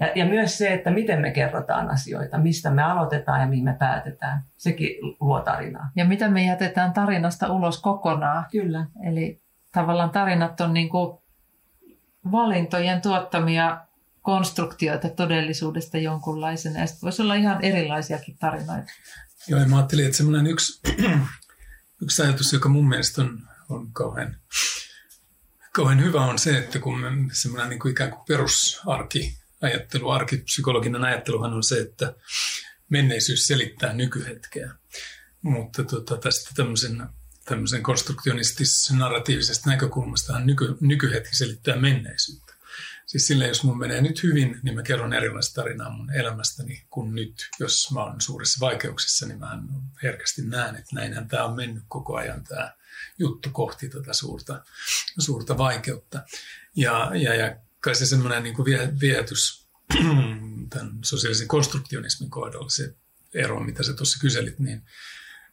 [SPEAKER 3] ja, ja myös se, että miten me kerrotaan asioita, mistä me aloitetaan ja mihin me päätetään, sekin luo tarinaa.
[SPEAKER 2] Ja mitä me jätetään tarinasta ulos kokonaan.
[SPEAKER 3] Kyllä.
[SPEAKER 2] Eli tavallaan tarinat on niin kuin valintojen tuottamia konstruktioita todellisuudesta jonkunlaisena. Ja sitten voisi olla ihan erilaisiakin tarinoita.
[SPEAKER 4] Joo, ja mä ajattelin, että semmoinen yksi, yksi ajatus, joka mun mielestä on, on kauhean, kauhean hyvä, on se, että kun semmoinen niin kuin ikään kuin perusarki ajattelu, arkipsykologinen ajatteluhan on se, että menneisyys selittää nykyhetkeä. Mutta tota, tästä tämmöisen, tämmöisen konstruktionistis narratiivisesta näkökulmasta nyky, nykyhetki selittää menneisyyttä. Siis sillä jos mun menee nyt hyvin, niin mä kerron erilaista tarinaa mun elämästäni kuin nyt. Jos mä oon suurissa vaikeuksissa, niin mä herkästi näen, että näinhän tämä on mennyt koko ajan tämä juttu kohti tätä suurta, suurta vaikeutta. Ja, ja, ja kai se semmoinen niin viehätys tämän sosiaalisen konstruktionismin kohdalla, se ero, mitä sä tuossa kyselit, niin,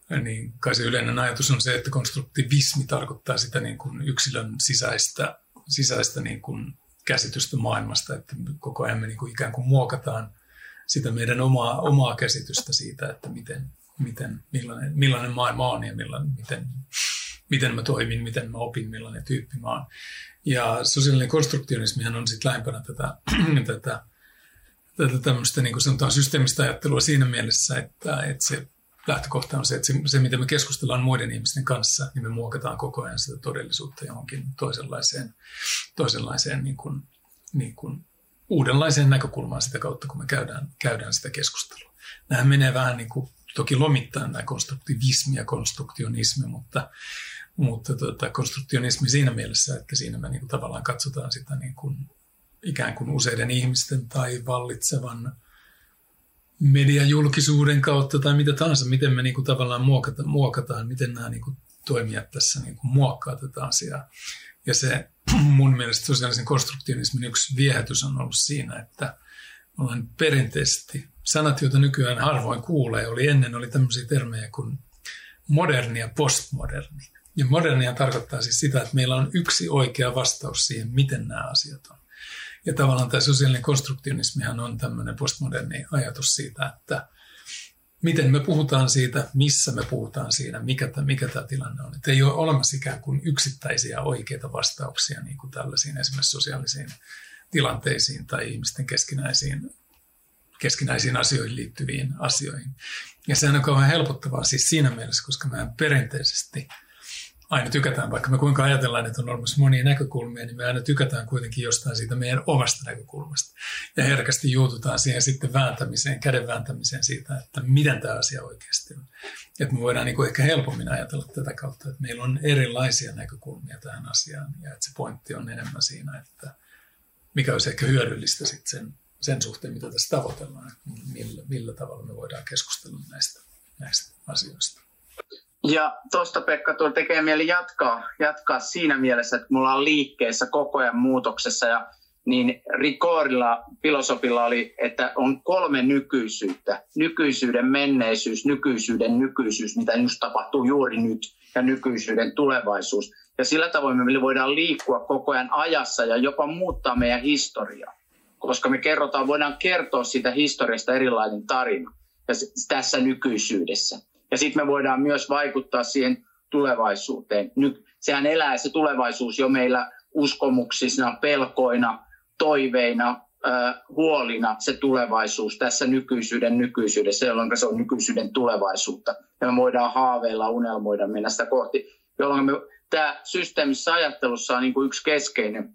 [SPEAKER 4] niin kai se yleinen ajatus on se, että konstruktivismi tarkoittaa sitä niin kuin yksilön sisäistä, sisäistä niin kuin käsitystä maailmasta, että koko ajan me niin kuin ikään kuin muokataan sitä meidän omaa, omaa käsitystä siitä, että miten, miten, millainen, millainen maailma on ja millainen, miten, miten mä toimin, miten mä opin, millainen tyyppi mä oon. Ja sosiaalinen konstruktionismihan on sitten lähempänä tätä, tätä, tätä tämmöistä niin kuin sanotaan systeemistä ajattelua siinä mielessä, että, että se lähtökohta on se, että se, se, mitä me keskustellaan muiden ihmisten kanssa, niin me muokataan koko ajan sitä todellisuutta johonkin toisenlaiseen, toisenlaiseen niin kuin, niin kuin uudenlaiseen näkökulmaan sitä kautta, kun me käydään, käydään sitä keskustelua. Nämä menee vähän niin kuin, toki lomittain nämä konstruktivismi ja konstruktionismi, mutta mutta tota, konstruktionismi siinä mielessä, että siinä me niin kuin tavallaan katsotaan sitä niin kuin, ikään kuin useiden ihmisten tai vallitsevan mediajulkisuuden kautta tai mitä tahansa, miten me niin kuin tavallaan muokataan, muokataan, miten nämä niin kuin toimijat tässä niin kuin muokkaa tätä asiaa. Ja se mun mielestä sosiaalisen konstruktionismin yksi viehätys on ollut siinä, että ollaan perinteisesti, sanat, joita nykyään harvoin kuulee, oli ennen oli tämmöisiä termejä kuin moderni ja postmoderni. Ja modernia tarkoittaa siis sitä, että meillä on yksi oikea vastaus siihen, miten nämä asiat on. Ja tavallaan tämä sosiaalinen konstruktionismihan on tämmöinen postmoderni ajatus siitä, että miten me puhutaan siitä, missä me puhutaan siinä, mikä, mikä tämä tilanne on. Että ei ole olemassa ikään kuin yksittäisiä oikeita vastauksia niin kuin tällaisiin esimerkiksi sosiaalisiin tilanteisiin tai ihmisten keskinäisiin, keskinäisiin asioihin liittyviin asioihin. Ja sehän on kauhean helpottavaa siis siinä mielessä, koska mehän perinteisesti – aina tykätään, vaikka me kuinka ajatellaan, että on olemassa monia näkökulmia, niin me aina tykätään kuitenkin jostain siitä meidän omasta näkökulmasta. Ja herkästi juututaan siihen sitten vääntämiseen, käden vääntämiseen siitä, että miten tämä asia oikeasti on. Että me voidaan niin kuin ehkä helpommin ajatella tätä kautta, että meillä on erilaisia näkökulmia tähän asiaan ja että se pointti on enemmän siinä, että mikä olisi ehkä hyödyllistä sitten sen, sen suhteen, mitä tässä tavoitellaan, millä, millä tavalla me voidaan keskustella näistä, näistä asioista.
[SPEAKER 5] Ja tuosta Pekka tuo tekee mieli jatkaa, jatkaa siinä mielessä, että mulla on liikkeessä koko ajan muutoksessa ja niin Ricordilla filosofilla oli, että on kolme nykyisyyttä. Nykyisyyden menneisyys, nykyisyyden nykyisyys, mitä just tapahtuu juuri nyt. ja nykyisyyden tulevaisuus. Ja sillä tavoin me voidaan liikkua koko ajan ajassa ja jopa muuttaa meidän historiaa. Koska me kerrotaan, voidaan kertoa siitä historiasta erilainen tarina ja tässä nykyisyydessä. Ja sitten me voidaan myös vaikuttaa siihen tulevaisuuteen. Nyt, sehän elää se tulevaisuus jo meillä uskomuksina, pelkoina, toiveina, huolina se tulevaisuus tässä nykyisyyden nykyisyydessä, jolloin se on nykyisyyden tulevaisuutta. Ja me voidaan haaveilla, unelmoida, mennä sitä kohti, jolloin me, tämä systeemissä ajattelussa on niin kuin yksi keskeinen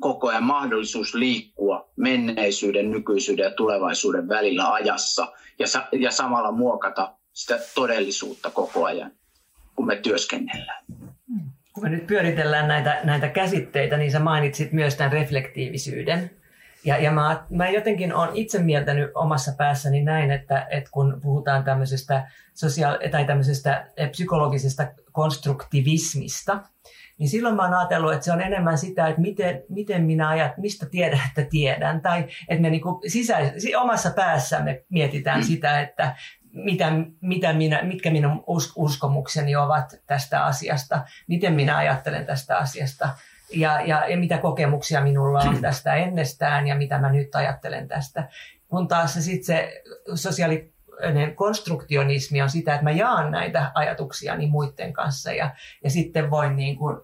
[SPEAKER 5] koko ajan mahdollisuus liikkua menneisyyden, nykyisyyden ja tulevaisuuden välillä ajassa ja, ja samalla muokata sitä todellisuutta koko ajan, kun me työskennellään.
[SPEAKER 3] Kun me nyt pyöritellään näitä, näitä käsitteitä, niin sä mainitsit myös tämän reflektiivisyyden. Ja, ja mä, mä jotenkin olen itse mieltänyt omassa päässäni näin, että, että kun puhutaan tämmöisestä, sosiaal- tai tämmöisestä eh, psykologisesta konstruktivismista, niin silloin mä oon ajatellut, että se on enemmän sitä, että miten, miten minä ajat, mistä tiedän, että tiedän. Tai että me niin kuin sisäis- omassa päässämme mietitään mm. sitä, että mitä, mitä minä, mitkä minun uskomukseni ovat tästä asiasta, miten minä ajattelen tästä asiasta ja, ja, ja mitä kokemuksia minulla on tästä ennestään ja mitä mä nyt ajattelen tästä. Kun taas se sitten se sosiaalinen konstruktionismi on sitä, että mä jaan näitä ajatuksiani muiden kanssa ja, ja sitten voin niin kuin,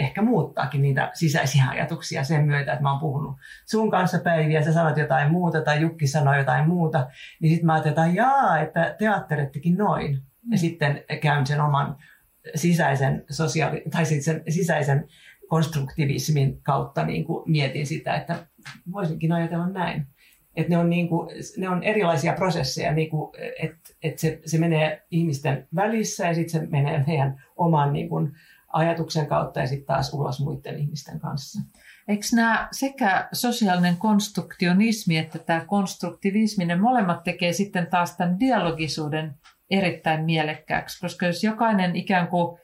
[SPEAKER 3] ehkä muuttaakin niitä sisäisiä ajatuksia sen myötä, että mä oon puhunut sun kanssa päiviä, sä sanot jotain muuta tai Jukki sanoi jotain muuta, niin sitten mä ajattelen, että jaa, että te ajattelettekin noin. Ja mm. sitten käyn sen oman sisäisen sosiaali- tai sen sisäisen konstruktivismin kautta niin kuin mietin sitä, että voisinkin ajatella näin. Että ne on, niin kuin, ne on erilaisia prosesseja, niin kuin, että, että se, se menee ihmisten välissä ja sitten se menee meidän oman niin kuin, ajatuksen kautta ja sitten taas ulos muiden ihmisten kanssa.
[SPEAKER 2] Eikö nämä sekä sosiaalinen konstruktionismi että tämä konstruktivismi, ne molemmat tekee sitten taas tämän dialogisuuden erittäin mielekkääksi, koska jos jokainen ikään kuin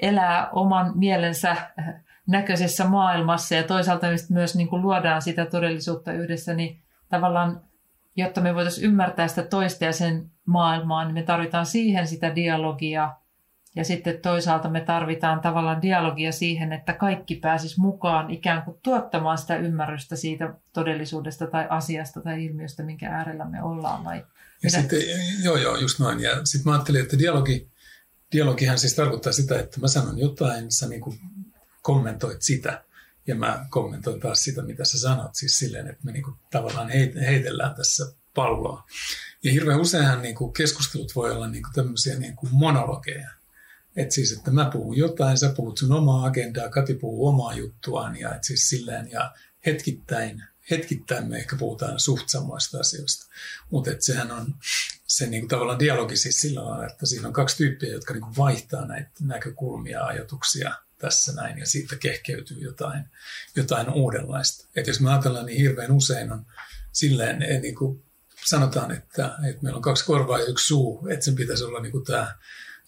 [SPEAKER 2] elää oman mielensä näköisessä maailmassa ja toisaalta myös niin kuin luodaan sitä todellisuutta yhdessä, niin tavallaan, jotta me voitaisiin ymmärtää sitä toista ja sen maailmaa, niin me tarvitaan siihen sitä dialogia. Ja sitten toisaalta me tarvitaan tavallaan dialogia siihen, että kaikki pääsis mukaan ikään kuin tuottamaan sitä ymmärrystä siitä todellisuudesta tai asiasta tai ilmiöstä, minkä äärellä me ollaan. Vai
[SPEAKER 4] ja sitten, joo, joo, just noin. Ja sitten mä ajattelin, että dialogi, dialogihan siis tarkoittaa sitä, että mä sanon jotain, sä niin kuin kommentoit sitä ja mä kommentoin taas sitä, mitä sä sanot, siis silleen, että me niinku tavallaan heitellään tässä palloa. Ja hirveän useinhan niinku keskustelut voi olla niinku tämmöisiä niinku monologeja. Että siis, että mä puhun jotain, sä puhut sun omaa agendaa, Kati puhuu omaa juttuaan ja et siis silleen, ja hetkittäin, hetkittäin me ehkä puhutaan suht samoista asioista. Mutta sehän on se niinku tavallaan dialogi siis sillä lailla, että siinä on kaksi tyyppiä, jotka niinku vaihtaa näitä näkökulmia, ajatuksia – tässä näin ja siitä kehkeytyy jotain, jotain uudenlaista. Et jos me ajatellaan, niin hirveän usein on silleen, niin kuin sanotaan, että, että meillä on kaksi korvaa ja yksi suu, että sen pitäisi olla niin kuin tämä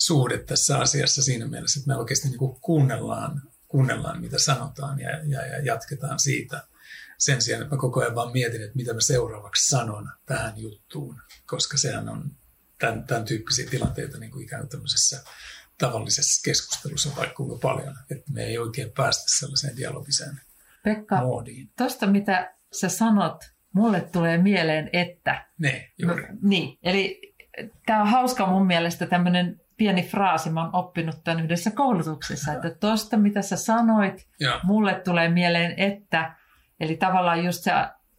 [SPEAKER 4] suhde tässä asiassa siinä mielessä, että me oikeasti niin kuin kuunnellaan, kuunnellaan, mitä sanotaan ja, ja, ja jatketaan siitä sen sijaan, että mä koko ajan vaan mietin, että mitä mä seuraavaksi sanon tähän juttuun, koska sehän on tämän, tämän tyyppisiä tilanteita niin kuin ikään kuin tämmöisessä tavallisessa keskustelussa vaikka kuinka paljon, että me ei oikein päästä sellaiseen dialogiseen
[SPEAKER 2] Pekka,
[SPEAKER 4] moodiin.
[SPEAKER 2] tuosta mitä sä sanot, mulle tulee mieleen, että...
[SPEAKER 4] Ne, juuri.
[SPEAKER 2] No, niin, eli tämä on hauska mun mielestä tämmöinen pieni fraasi, mä oon oppinut tämän yhdessä koulutuksessa, että tuosta mitä sä sanoit,
[SPEAKER 4] ja.
[SPEAKER 2] mulle tulee mieleen, että, eli tavallaan just se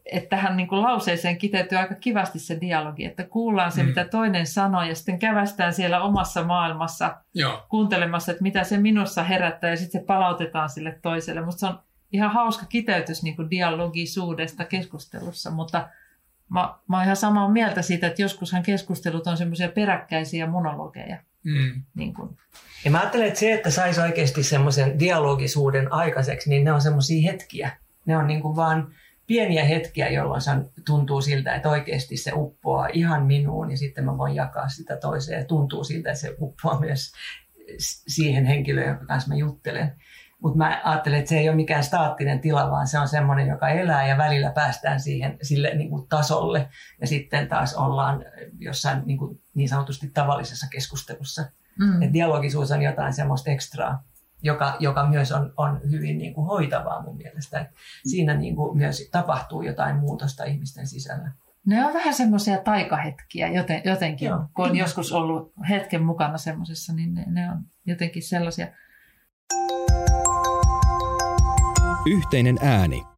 [SPEAKER 2] että tähän niin kuin lauseeseen kiteytyy aika kivasti se dialogi, että kuullaan se, mm. mitä toinen sanoo, ja sitten kävästään siellä omassa maailmassa
[SPEAKER 4] Joo.
[SPEAKER 2] kuuntelemassa, että mitä se minussa herättää, ja sitten se palautetaan sille toiselle. Mutta se on ihan hauska kiteytys niin kuin dialogisuudesta keskustelussa, mutta mä, mä oon ihan samaa mieltä siitä, että joskushan keskustelut on semmoisia peräkkäisiä monologeja.
[SPEAKER 4] Mm.
[SPEAKER 2] Niin kuin.
[SPEAKER 3] Ja mä ajattelen, että se, että saisi oikeasti semmoisen dialogisuuden aikaiseksi, niin ne on semmoisia hetkiä. Ne on niin kuin vaan pieniä hetkiä, jolloin se tuntuu siltä, että oikeasti se uppoaa ihan minuun ja sitten mä voin jakaa sitä toiseen ja tuntuu siltä, että se uppoaa myös siihen henkilöön, jonka kanssa mä juttelen. mutta mä ajattelen, että se ei ole mikään staattinen tila, vaan se on semmoinen, joka elää ja välillä päästään siihen sille niin kuin tasolle ja sitten taas ollaan jossain niin, kuin niin sanotusti tavallisessa keskustelussa. Mm. Et dialogisuus on jotain semmoista ekstraa, joka, joka myös on, on hyvin niin kuin hoitavaa mun mielestä. Et siinä niin kuin myös tapahtuu jotain muutosta ihmisten sisällä.
[SPEAKER 2] Ne on vähän semmoisia taikahetkiä joten, jotenkin, Joo. kun on joskus ollut hetken mukana semmoisessa, niin ne, ne on jotenkin sellaisia.
[SPEAKER 1] Yhteinen ääni.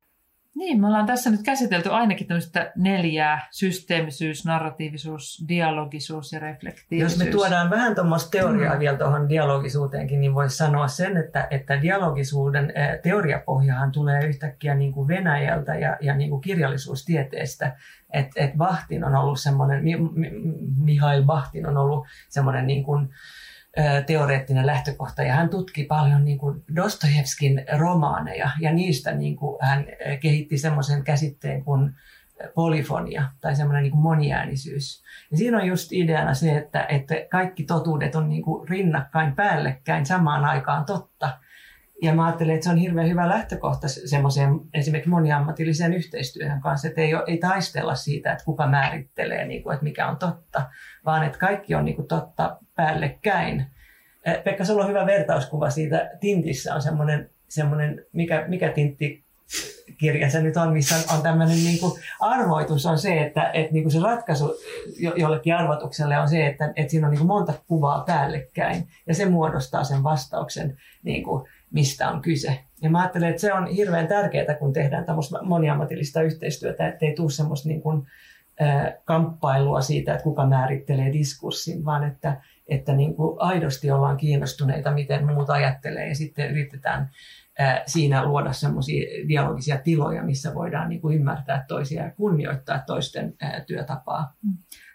[SPEAKER 2] Niin, me ollaan tässä nyt käsitelty ainakin tämmöistä neljää, systeemisyys, narratiivisuus, dialogisuus ja reflektiivisuus.
[SPEAKER 3] Jos me tuodaan vähän tuommoista teoriaa mm. vielä tuohon dialogisuuteenkin, niin voisi sanoa sen, että, että dialogisuuden teoriapohjahan tulee yhtäkkiä niin kuin Venäjältä ja, ja niin kuin kirjallisuustieteestä. Että et Bahtin on ollut semmoinen, Mihail Bahtin on ollut semmoinen niin kuin, teoreettinen lähtökohta ja hän tutki paljon niin kuin Dostojevskin romaaneja ja niistä niin kuin hän kehitti semmoisen käsitteen kuin polyfonia tai semmoinen niin moniäänisyys. Ja siinä on just ideana se, että, että kaikki totuudet on niin kuin rinnakkain päällekkäin samaan aikaan totta. Ja mä ajattelen, että se on hirveän hyvä lähtökohta semmoiseen esimerkiksi moniammatilliseen yhteistyöhön kanssa, että ei, ei taistella siitä, että kuka määrittelee, niin kuin, että mikä on totta, vaan että kaikki on niin kuin totta päällekkäin. Pekka, sulla on hyvä vertauskuva siitä. Tintissä on semmoinen, semmoinen mikä, mikä tintti kirja se nyt on, missä on, on tämmöinen niin kuin arvoitus on se, että, että niin kuin se ratkaisu jollekin arvotukselle on se, että, että siinä on niin kuin monta kuvaa päällekkäin ja se muodostaa sen vastauksen, niin kuin, mistä on kyse. Ja mä ajattelen, että se on hirveän tärkeää, kun tehdään tämmöistä moniammatillista yhteistyötä, ettei tule semmoista niin kuin, kamppailua siitä, että kuka määrittelee diskurssin, vaan että, että niin kuin aidosti ollaan kiinnostuneita, miten muut ajattelee ja sitten yritetään siinä luoda semmoisia dialogisia tiloja, missä voidaan niin kuin ymmärtää toisia ja kunnioittaa toisten työtapaa.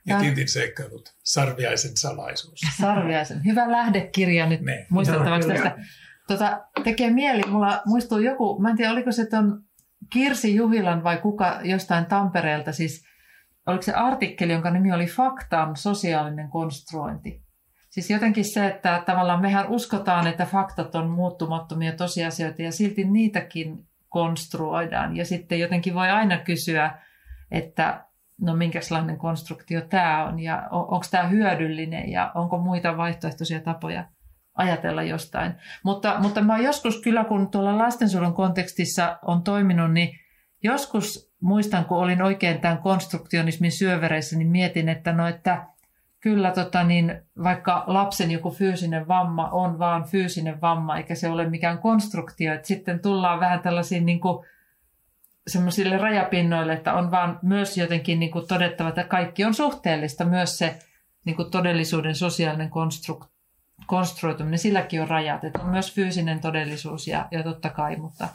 [SPEAKER 4] Ja Tintin seikkailut, Sarviaisen salaisuus.
[SPEAKER 2] Sarviaisen. Hyvä lähdekirja nyt ne. muistettavaksi tästä. Tota, tekee mieli, mulla muistuu joku, mä en tiedä oliko se ton Kirsi Juhilan vai kuka jostain Tampereelta, siis oliko se artikkeli, jonka nimi oli Faktan sosiaalinen konstruointi. Siis jotenkin se, että tavallaan mehän uskotaan, että faktat on muuttumattomia tosiasioita ja silti niitäkin konstruoidaan. Ja sitten jotenkin voi aina kysyä, että no minkälainen konstruktio tämä on ja on, onko tämä hyödyllinen ja onko muita vaihtoehtoisia tapoja ajatella jostain. Mutta, mutta mä joskus kyllä, kun tuolla lastensuojelun kontekstissa on toiminut, niin joskus muistan, kun olin oikein tämän konstruktionismin syövereissä, niin mietin, että no, että kyllä tota, niin, vaikka lapsen joku fyysinen vamma on vaan fyysinen vamma, eikä se ole mikään konstruktio, että sitten tullaan vähän tällaisiin niin kuin, semmoisille rajapinnoille, että on vaan myös jotenkin niin kuin todettava, että kaikki on suhteellista, myös se niin kuin todellisuuden sosiaalinen konstrukt, konstruoituminen, silläkin on rajat, että on myös fyysinen todellisuus ja, ja totta kai, mutta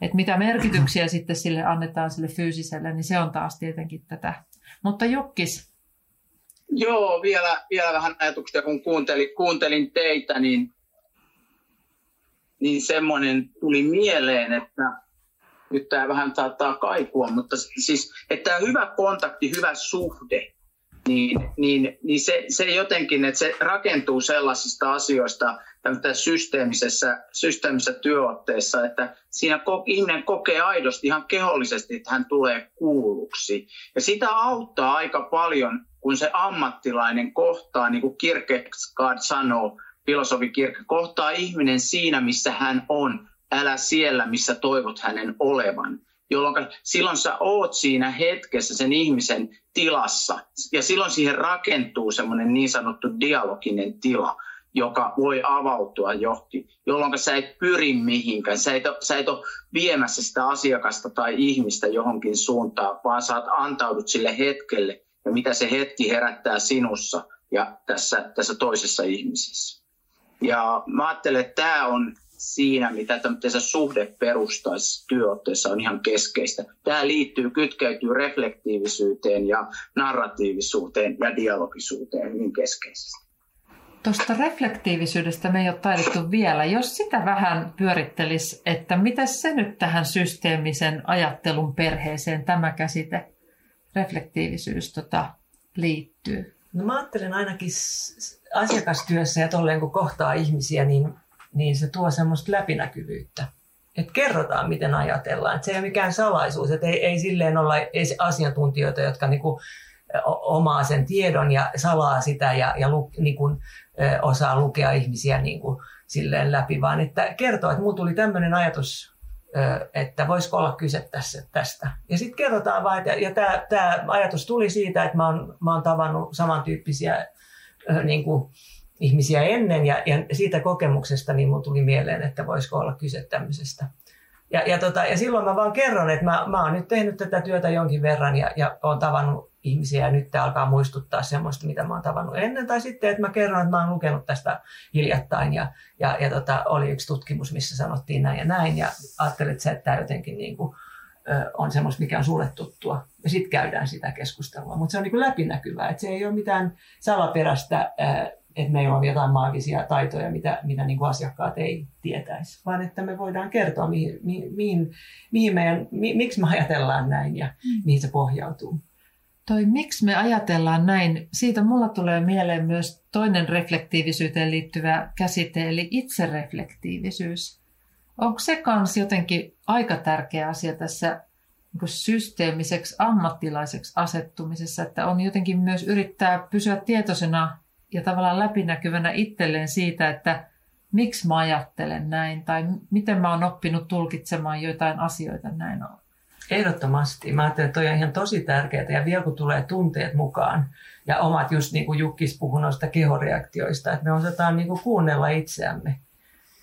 [SPEAKER 2] että mitä merkityksiä sitten sille annetaan sille fyysiselle, niin se on taas tietenkin tätä. Mutta Jukkis,
[SPEAKER 5] Joo, vielä, vielä vähän ajatuksia, kun kuuntelin, kuuntelin teitä, niin, niin semmoinen tuli mieleen, että nyt tämä vähän saattaa kaikua, mutta siis, että hyvä kontakti, hyvä suhde, niin, niin, niin se, se jotenkin, että se rakentuu sellaisista asioista systeemisessä, systeemisessä työotteessa, että siinä ihminen kokee aidosti ihan kehollisesti, että hän tulee kuulluksi. Ja sitä auttaa aika paljon, kun se ammattilainen kohtaa, niin kuin Kierkegaard sanoo, filosofi Kirke, kohtaa ihminen siinä, missä hän on, älä siellä, missä toivot hänen olevan jolloin silloin sä oot siinä hetkessä sen ihmisen tilassa ja silloin siihen rakentuu semmoinen niin sanottu dialoginen tila, joka voi avautua johti, jolloin sä et pyri mihinkään. Sä et, sä et ole viemässä sitä asiakasta tai ihmistä johonkin suuntaan, vaan sä antaudut sille hetkelle ja mitä se hetki herättää sinussa ja tässä, tässä toisessa ihmisessä. Ja mä ajattelen, että tämä on siinä, mitä tämmöisessä suhdeperustaisessa työotteessa on ihan keskeistä. Tämä liittyy, kytkeytyy reflektiivisyyteen ja narratiivisuuteen ja dialogisuuteen hyvin keskeisesti.
[SPEAKER 2] Tuosta reflektiivisyydestä me ei ole taidettu vielä. Jos sitä vähän pyörittelisi, että mitä se nyt tähän systeemisen ajattelun perheeseen tämä käsite, reflektiivisyys, tota, liittyy?
[SPEAKER 3] No mä ajattelen ainakin asiakastyössä ja tolleen kun kohtaa ihmisiä, niin niin se tuo semmoista läpinäkyvyyttä. Että kerrotaan, miten ajatellaan. Et se ei ole mikään salaisuus, että ei, ei silleen olla asiantuntijoita, jotka niinku omaa sen tiedon ja salaa sitä ja, ja lu, niinku, osaa lukea ihmisiä niinku, silleen läpi, vaan että kertoo, että mulla tuli tämmöinen ajatus että voisiko olla kyse tässä, tästä. Ja sitten kerrotaan vaan, että, ja tämä ajatus tuli siitä, että mä oon, mä oon tavannut samantyyppisiä niin kuin, ihmisiä ennen, ja, ja siitä kokemuksesta niin mun tuli mieleen, että voisiko olla kyse tämmöisestä. Ja, ja, tota, ja silloin mä vaan kerron, että mä, mä oon nyt tehnyt tätä työtä jonkin verran ja, ja oon tavannut ihmisiä ja nyt tämä alkaa muistuttaa semmoista, mitä mä oon tavannut ennen. Tai sitten, että mä kerron, että mä oon lukenut tästä hiljattain ja, ja, ja tota, oli yksi tutkimus, missä sanottiin näin ja näin ja ajattelet sä, että tämä jotenkin niin kuin, on semmoista, mikä on sulle tuttua. Ja sitten käydään sitä keskustelua. Mutta se on niin läpinäkyvää, että se ei ole mitään salaperäistä, että meillä on jotain maagisia taitoja, mitä, mitä niin kuin asiakkaat ei tietäisi, vaan että me voidaan kertoa, mihin, mihin, mihin meidän, mi, miksi me ajatellaan näin ja mm. mihin se pohjautuu.
[SPEAKER 2] Toi miksi me ajatellaan näin, siitä mulla tulee mieleen myös toinen reflektiivisyyteen liittyvä käsite, eli itsereflektiivisyys. Onko se kans jotenkin aika tärkeä asia tässä niin systeemiseksi ammattilaiseksi asettumisessa, että on jotenkin myös yrittää pysyä tietoisena ja tavallaan läpinäkyvänä itselleen siitä, että miksi mä ajattelen näin tai miten mä oon oppinut tulkitsemaan joitain asioita näin.
[SPEAKER 3] Ehdottomasti. Mä ajattelen, että toi on ihan tosi tärkeää ja vielä kun tulee tunteet mukaan ja omat just niin kuin Jukkis puhui noista kehoreaktioista, että me osataan niin kuin kuunnella itseämme.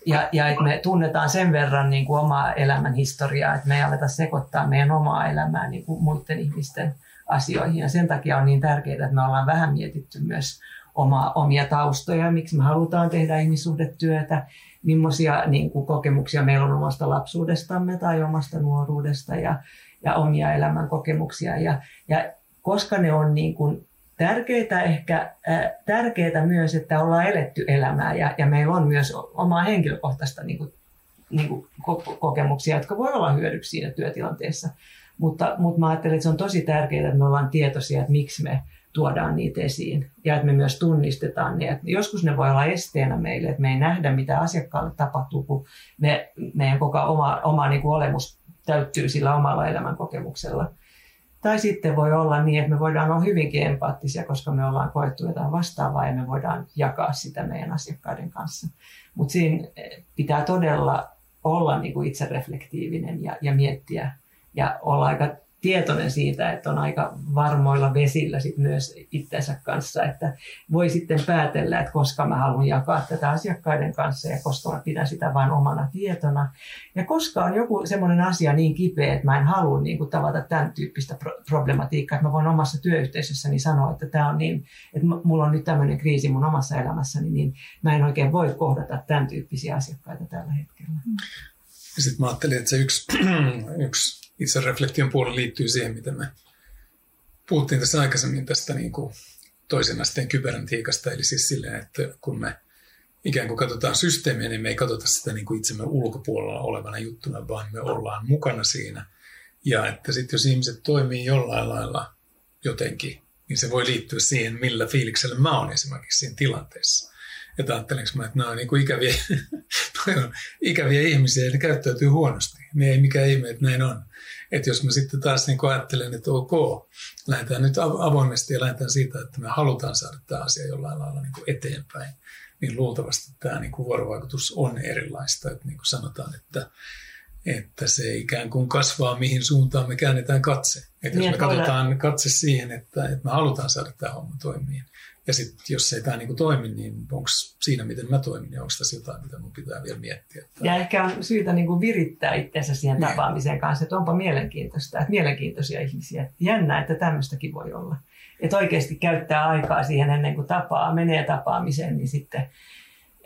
[SPEAKER 3] Ja, ja että me tunnetaan sen verran niin kuin omaa elämän historiaa, että me ei aleta sekoittaa meidän omaa elämää niin kuin muiden ihmisten asioihin. Ja sen takia on niin tärkeää, että me ollaan vähän mietitty myös oma, omia taustoja, miksi me halutaan tehdä ihmissuhdetyötä, millaisia niin kuin, kokemuksia meillä on omasta lapsuudestamme tai omasta nuoruudesta ja, ja omia elämän kokemuksia. Ja, ja koska ne on niin kuin, tärkeitä ehkä, äh, tärkeää myös, että ollaan eletty elämää ja, ja meillä on myös omaa henkilökohtaista niin kuin, niin kuin, kokemuksia, jotka voi olla hyödyksi siinä työtilanteessa. Mutta, mutta mä ajattelen, että se on tosi tärkeää, että me ollaan tietoisia, että miksi me tuodaan niitä esiin ja että me myös tunnistetaan ne. Että joskus ne voi olla esteenä meille, että me ei nähdä, mitä asiakkaalle tapahtuu, kun me, meidän koko oma, oma niin kuin olemus täyttyy sillä omalla elämän kokemuksella. Tai sitten voi olla niin, että me voidaan olla hyvinkin empaattisia, koska me ollaan koettu jotain vastaavaa ja me voidaan jakaa sitä meidän asiakkaiden kanssa. Mutta siinä pitää todella olla niin kuin itsereflektiivinen ja, ja miettiä ja olla aika tietoinen siitä, että on aika varmoilla vesillä sit myös itsensä kanssa, että voi sitten päätellä, että koska mä haluan jakaa tätä asiakkaiden kanssa ja koska mä pidän sitä vain omana tietona. Ja koska on joku semmoinen asia niin kipeä, että mä en halua niin kuin, tavata tämän tyyppistä problematiikkaa, että mä voin omassa työyhteisössäni sanoa, että tämä on niin, että mulla on nyt tämmöinen kriisi mun omassa elämässäni, niin mä en oikein voi kohdata tämän tyyppisiä asiakkaita tällä hetkellä.
[SPEAKER 4] Sitten mä ajattelin, että se yksi, yksi itse reflektion puoli liittyy siihen, mitä me puhuttiin tässä aikaisemmin tästä niin kuin toisen asteen kyberantiikasta, eli siis silleen, että kun me ikään kuin katsotaan systeemiä, niin me ei katsota sitä niin kuin itsemme ulkopuolella olevana juttuna, vaan me ollaan mukana siinä. Ja että sitten jos ihmiset toimii jollain lailla jotenkin, niin se voi liittyä siihen, millä fiiliksellä mä oon esimerkiksi siinä tilanteessa. Että ajattelenko mä, että nämä on niin kuin ikäviä, on ikäviä ihmisiä ja ne käyttäytyy huonosti. Niin ei mikään ihme, että näin on. Että jos mä sitten taas niin ajattelen, että ok, lähdetään nyt avoimesti ja lähdetään siitä, että me halutaan saada tämä asia jollain lailla niin kuin eteenpäin, niin luultavasti tämä niin kuin vuorovaikutus on erilaista. Että niin kuin sanotaan, että, että se ikään kuin kasvaa, mihin suuntaan me käännetään katse. Että jos niin, me katsotaan katse siihen, että, että me halutaan saada tämä homma toimia, ja sitten jos ei tämä niinku toimi, niin onko siinä, miten mä toimin, niin onko tässä jotain, mitä mun pitää vielä miettiä? Että...
[SPEAKER 3] Ja ehkä on syytä niinku virittää itsensä siihen niin. tapaamiseen kanssa, että onpa mielenkiintoista, että mielenkiintoisia ihmisiä. Jännää, että tämmöistäkin voi olla. Että oikeasti käyttää aikaa siihen ennen kuin tapaa, menee tapaamiseen, niin sitten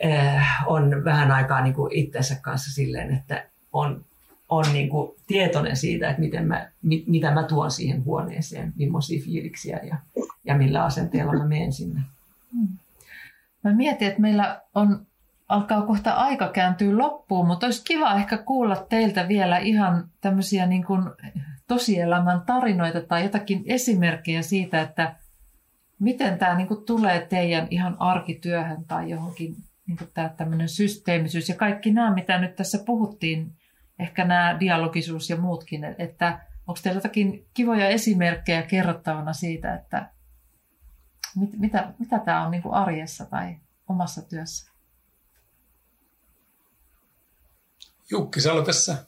[SPEAKER 3] äh, on vähän aikaa niinku itsensä kanssa silleen, että on on niin kuin tietoinen siitä, että miten mä, mit, mitä mä tuon siihen huoneeseen, millaisia fiiliksiä ja, ja millä asenteella mä menen sinne. Hmm.
[SPEAKER 2] Mä mietin, että meillä on, alkaa kohta aika kääntyä loppuun, mutta olisi kiva ehkä kuulla teiltä vielä ihan tämmöisiä niin kuin tosielämän tarinoita tai jotakin esimerkkejä siitä, että miten tämä niin kuin tulee teidän ihan arkityöhön tai johonkin niin tämä tämmöinen systeemisyys ja kaikki nämä, mitä nyt tässä puhuttiin, ehkä nämä dialogisuus ja muutkin, että onko teillä jotakin kivoja esimerkkejä kerrottavana siitä, että mit, mitä, mitä tämä on niin kuin arjessa tai omassa työssä?
[SPEAKER 4] Jukki Salo tässä.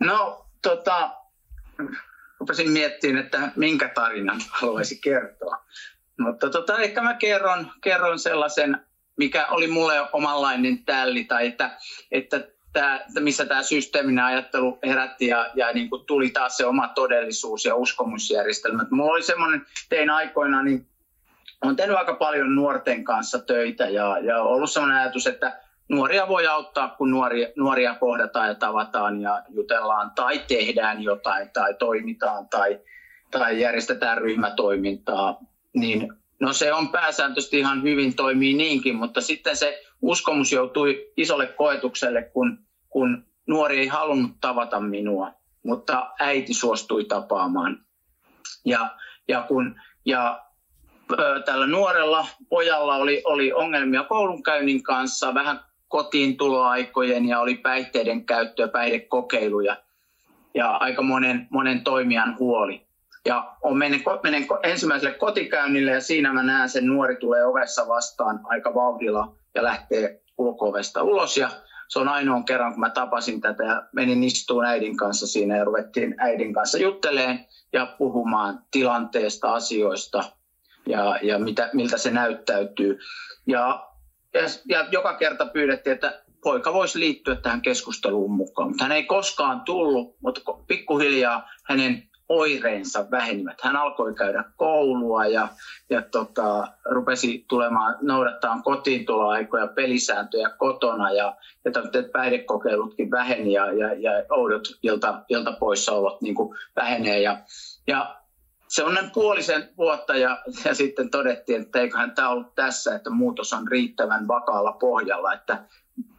[SPEAKER 5] No, tota, rupesin miettimään, että minkä tarinan haluaisi kertoa. Mutta tota, ehkä mä kerron, kerron sellaisen, mikä oli mulle omanlainen tälli, tai että, että tää, missä tämä systeeminen ajattelu herätti ja, ja niin kuin tuli taas se oma todellisuus ja uskomusjärjestelmä. Mulla oli semmoinen, tein aikoina, niin olen tehnyt aika paljon nuorten kanssa töitä ja, ja ollut sellainen ajatus, että nuoria voi auttaa, kun nuoria, nuoria kohdataan ja tavataan ja jutellaan tai tehdään jotain tai toimitaan tai, tai järjestetään ryhmätoimintaa, niin no se on pääsääntöisesti ihan hyvin toimii niinkin, mutta sitten se uskomus joutui isolle koetukselle, kun, kun nuori ei halunnut tavata minua, mutta äiti suostui tapaamaan. Ja, ja, kun, ja tällä nuorella pojalla oli, oli ongelmia koulunkäynnin kanssa, vähän kotiin tuloaikojen ja oli päihteiden käyttöä, päihdekokeiluja ja aika monen, monen toimijan huoli. Ja on menen, menen ensimmäiselle kotikäynnille ja siinä mä näen sen nuori tulee ovessa vastaan aika vauhdilla ja lähtee ulkoovesta ulos ja se on ainoa kerran, kun mä tapasin tätä ja menin istuun äidin kanssa siinä ja ruvettiin äidin kanssa jutteleen ja puhumaan tilanteesta, asioista ja, ja mitä, miltä se näyttäytyy. Ja ja, ja joka kerta pyydettiin, että poika voisi liittyä tähän keskusteluun mukaan. Mutta hän ei koskaan tullut, mutta pikkuhiljaa hänen oireensa vähenivät. Hän alkoi käydä koulua ja, ja tota, rupesi tulemaan, noudattaa kotiin tuloaikoja, pelisääntöjä kotona ja, ja päihdekokeilutkin väheni ja, ja, ja oudot ilta, iltapoissaolot niin vähenee. Ja, ja semmoinen puolisen vuotta ja, ja sitten todettiin, että eiköhän tämä ollut tässä, että muutos on riittävän vakaalla pohjalla, että,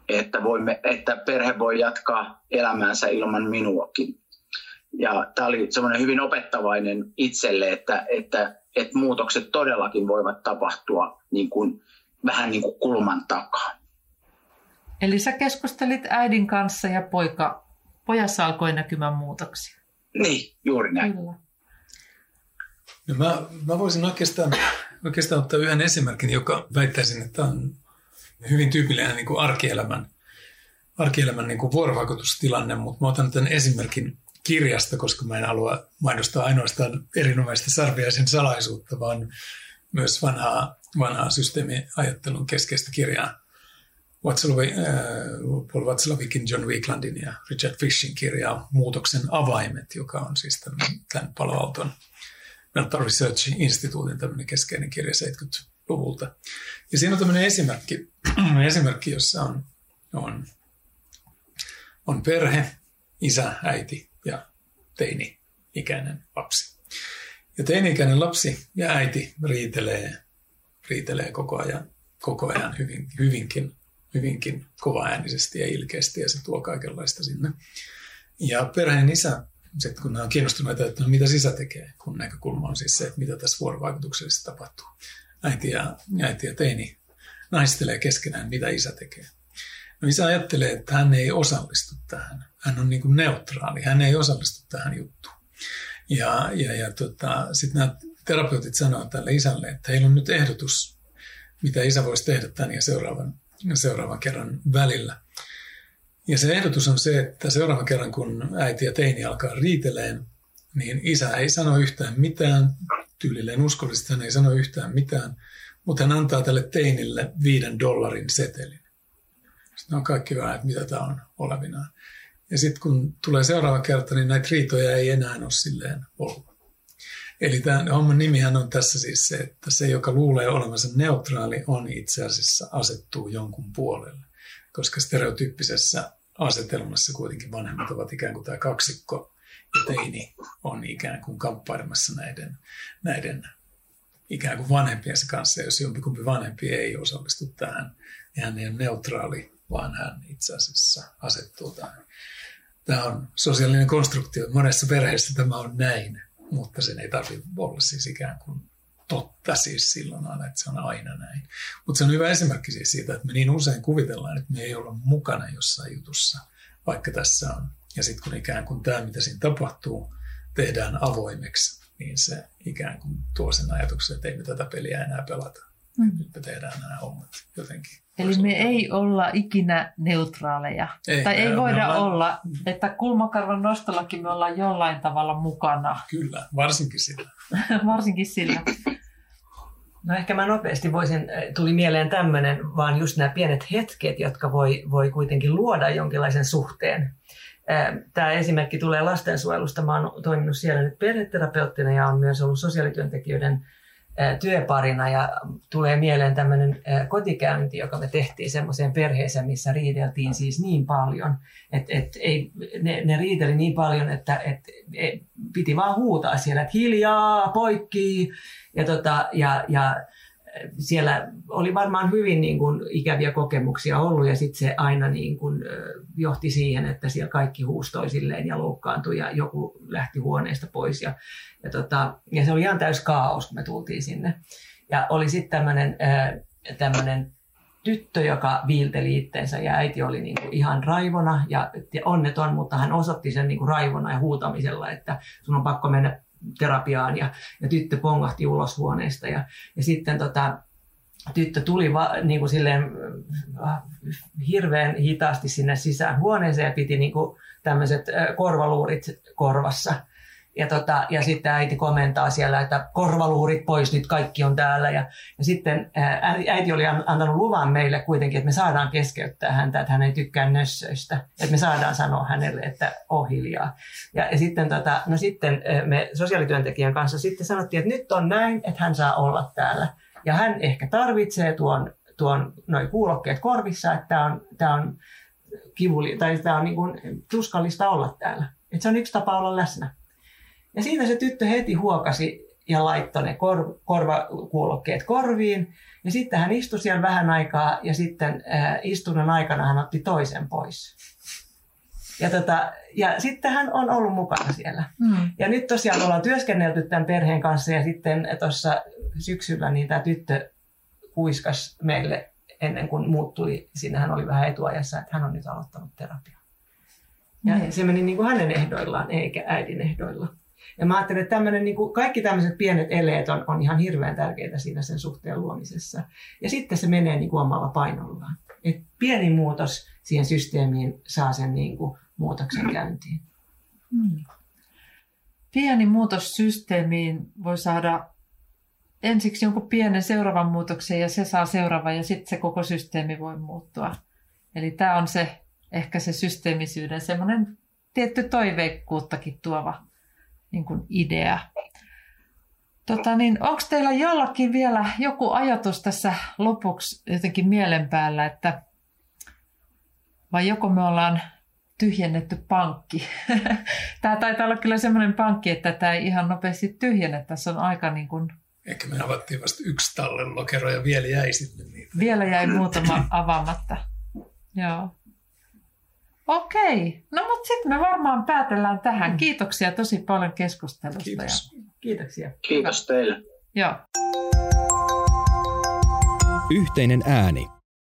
[SPEAKER 5] että, voimme, että perhe voi jatkaa elämäänsä ilman minuakin. Ja tämä oli semmoinen hyvin opettavainen itselle, että, että, että muutokset todellakin voivat tapahtua niin kuin, vähän niin kuin kulman takaa.
[SPEAKER 2] Eli sä keskustelit äidin kanssa ja poika, pojassa alkoi näkymään muutoksia.
[SPEAKER 5] Niin, juuri näin. Kyllä.
[SPEAKER 4] No mä, mä voisin oikeastaan, oikeastaan ottaa yhden esimerkin, joka väittäisin, että on hyvin tyypillinen niin kuin arkielämän, arkielämän niin kuin vuorovaikutustilanne, mutta mä otan tämän esimerkin kirjasta, koska mä en halua mainostaa ainoastaan erinomaista sarviaisen salaisuutta, vaan myös vanhaa, vanhaa systeemiajattelun keskeistä kirjaa. Watsalavi, äh, Paul Watsalavikin, John Weeklandin ja Richard Fishin kirjaa Muutoksen avaimet, joka on siis tämän, tämän paloauton Mental Research Instituutin tämmöinen keskeinen kirja 70-luvulta. Ja siinä on tämmöinen esimerkki, esimerkki jossa on, on, on perhe, isä, äiti ja teini-ikäinen lapsi. Ja teini-ikäinen lapsi ja äiti riitelee, riitelee koko ajan, koko ajan hyvin, hyvinkin, hyvinkin kovaäänisesti ja ilkeästi ja se tuo kaikenlaista sinne. Ja perheen isä sitten kun nämä on kiinnostuneita, että no, mitä sisä tekee, kun näkökulma on siis se, että mitä tässä vuorovaikutuksessa tapahtuu. Äiti ja, äiti ja teini naistelee keskenään, mitä isä tekee. Isä ajattelee, että hän ei osallistu tähän. Hän on niin kuin neutraali, hän ei osallistu tähän juttuun. Ja, ja, ja tota, sitten nämä terapeutit sanoo tälle isälle, että heillä on nyt ehdotus, mitä isä voisi tehdä tämän ja seuraavan, seuraavan kerran välillä. Ja se ehdotus on se, että seuraavan kerran kun äiti ja teini alkaa riiteleen, niin isä ei sano yhtään mitään, tyylilleen uskollisesti hän ei sano yhtään mitään, mutta hän antaa tälle teinille viiden dollarin setelin. Sitten on kaikki että mitä tämä on olevinaan. Ja sitten kun tulee seuraava kerta, niin näitä riitoja ei enää ole silleen ollut. Eli tämän homman nimihän on tässä siis se, että se, joka luulee olevansa neutraali, on itse asiassa asettuu jonkun puolelle. Koska stereotyyppisessä asetelmassa kuitenkin vanhemmat ovat ikään kuin tämä kaksikko ja teini on ikään kuin kamppailemassa näiden, näiden ikään kuin vanhempiensa kanssa. Jos jompikumpi vanhempi ei osallistu tähän, niin hän ei ole neutraali, vaan hän itse asiassa asettuu tähän. Tämä on sosiaalinen konstruktio. Monessa perheessä tämä on näin, mutta sen ei tarvitse olla siis ikään kuin totta siis silloin aina, että se on aina näin. Mutta se on hyvä esimerkki siis siitä, että me niin usein kuvitellaan, että me ei olla mukana jossain jutussa, vaikka tässä on. Ja sitten kun ikään kuin tämä, mitä siinä tapahtuu, tehdään avoimeksi, niin se ikään kuin tuo sen ajatuksen, että ei me tätä peliä enää pelata. Mm. Nyt me tehdään nämä hommat jotenkin.
[SPEAKER 2] Eli me ei olla ikinä neutraaleja. Ei, tai ei voida ollaan... olla, että kulmakarvan nostollakin me ollaan jollain tavalla mukana.
[SPEAKER 4] Kyllä, varsinkin sillä.
[SPEAKER 2] varsinkin sillä.
[SPEAKER 3] No ehkä mä nopeasti voisin, äh, tuli mieleen tämmöinen, vaan just nämä pienet hetket, jotka voi, voi kuitenkin luoda jonkinlaisen suhteen. Äh, Tämä esimerkki tulee lastensuojelusta. Mä oon toiminut siellä nyt perheterapeuttina ja on myös ollut sosiaalityöntekijöiden työparina ja tulee mieleen tämmöinen kotikäynti, joka me tehtiin semmoiseen perheeseen, missä riideltiin siis niin paljon, että et ei, ne, ne riiteli niin paljon, että et, et, piti vaan huutaa siellä, että hiljaa, poikki ja, tota, ja, ja siellä oli varmaan hyvin niin kuin ikäviä kokemuksia ollut ja sitten se aina niin kuin johti siihen, että siellä kaikki huusi toisilleen ja loukkaantui ja joku lähti huoneesta pois. Ja, ja, tota, ja se oli ihan täys kaos, kun me tultiin sinne. Ja oli sitten tämmöinen tyttö, joka viilteli itteensä ja äiti oli niin kuin ihan raivona ja onneton, mutta hän osoitti sen niin kuin raivona ja huutamisella, että sun on pakko mennä terapiaan ja, ja tyttö pongahti ulos huoneesta ja, ja sitten tota, tyttö tuli va, niin kuin silleen, äh, hirveän hitaasti sinne sisään huoneeseen ja piti niin kuin tämmöiset äh, korvaluurit korvassa. Ja, tota, ja sitten äiti komentaa siellä, että korvaluurit pois, nyt kaikki on täällä. Ja, ja sitten äiti oli antanut luvan meille kuitenkin, että me saadaan keskeyttää häntä, että hän ei tykkää nössöistä. Että me saadaan sanoa hänelle, että oh hiljaa. Ja, ja sitten, tota, no sitten me sosiaalityöntekijän kanssa sitten sanottiin, että nyt on näin, että hän saa olla täällä. Ja hän ehkä tarvitsee tuon, tuon noin kuulokkeet korvissa, että tämä on, tämä on kivuli, tai tämä on niin kuin tuskallista olla täällä. Että se on yksi tapa olla läsnä. Ja siitä se tyttö heti huokasi ja laittoi ne kor- korvakuulokkeet korviin. Ja sitten hän istui siellä vähän aikaa ja sitten äh, istunnon aikana hän otti toisen pois. Ja, tota, ja sitten hän on ollut mukana siellä. Mm. Ja nyt tosiaan ollaan työskennelty tämän perheen kanssa ja sitten tuossa syksyllä niin tämä tyttö kuiskas meille ennen kuin muut tuli. Siinä hän oli vähän etuajassa, että hän on nyt aloittanut terapiaa. Ja mm. se meni niin kuin hänen ehdoillaan eikä äidin ehdoillaan. Ja mä ajattelen, että tämmöinen, niin kuin kaikki tämmöiset pienet eleet on, on ihan hirveän tärkeitä siinä sen suhteen luomisessa. Ja sitten se menee niin kuin omalla painollaan. Et pieni muutos siihen systeemiin saa sen niin kuin muutoksen käyntiin. Hmm.
[SPEAKER 2] Pieni muutos systeemiin voi saada ensiksi jonkun pienen seuraavan muutoksen ja se saa seuraavan ja sitten se koko systeemi voi muuttua. Eli tämä on se ehkä se systeemisyyden semmoinen tietty toiveikkuuttakin tuova niin kuin idea. Tota niin, Onko teillä jollakin vielä joku ajatus tässä lopuksi jotenkin mielen päällä, että vai joko me ollaan tyhjennetty pankki. tämä taitaa olla kyllä semmoinen pankki, että tämä ei ihan nopeasti tyhjenne. Tässä on aika niin kuin...
[SPEAKER 4] Ehkä me avattiin vasta yksi tallellokero ja vielä jäi sitten niitä.
[SPEAKER 2] Vielä jäi muutama avaamatta. Joo. Okei, no mutta sitten me varmaan päätellään tähän. Kiitoksia tosi paljon keskustelusta.
[SPEAKER 4] Kiitos.
[SPEAKER 3] Ja... Kiitoksia.
[SPEAKER 5] Kiitos teille.
[SPEAKER 2] Joo.
[SPEAKER 1] Yhteinen ääni.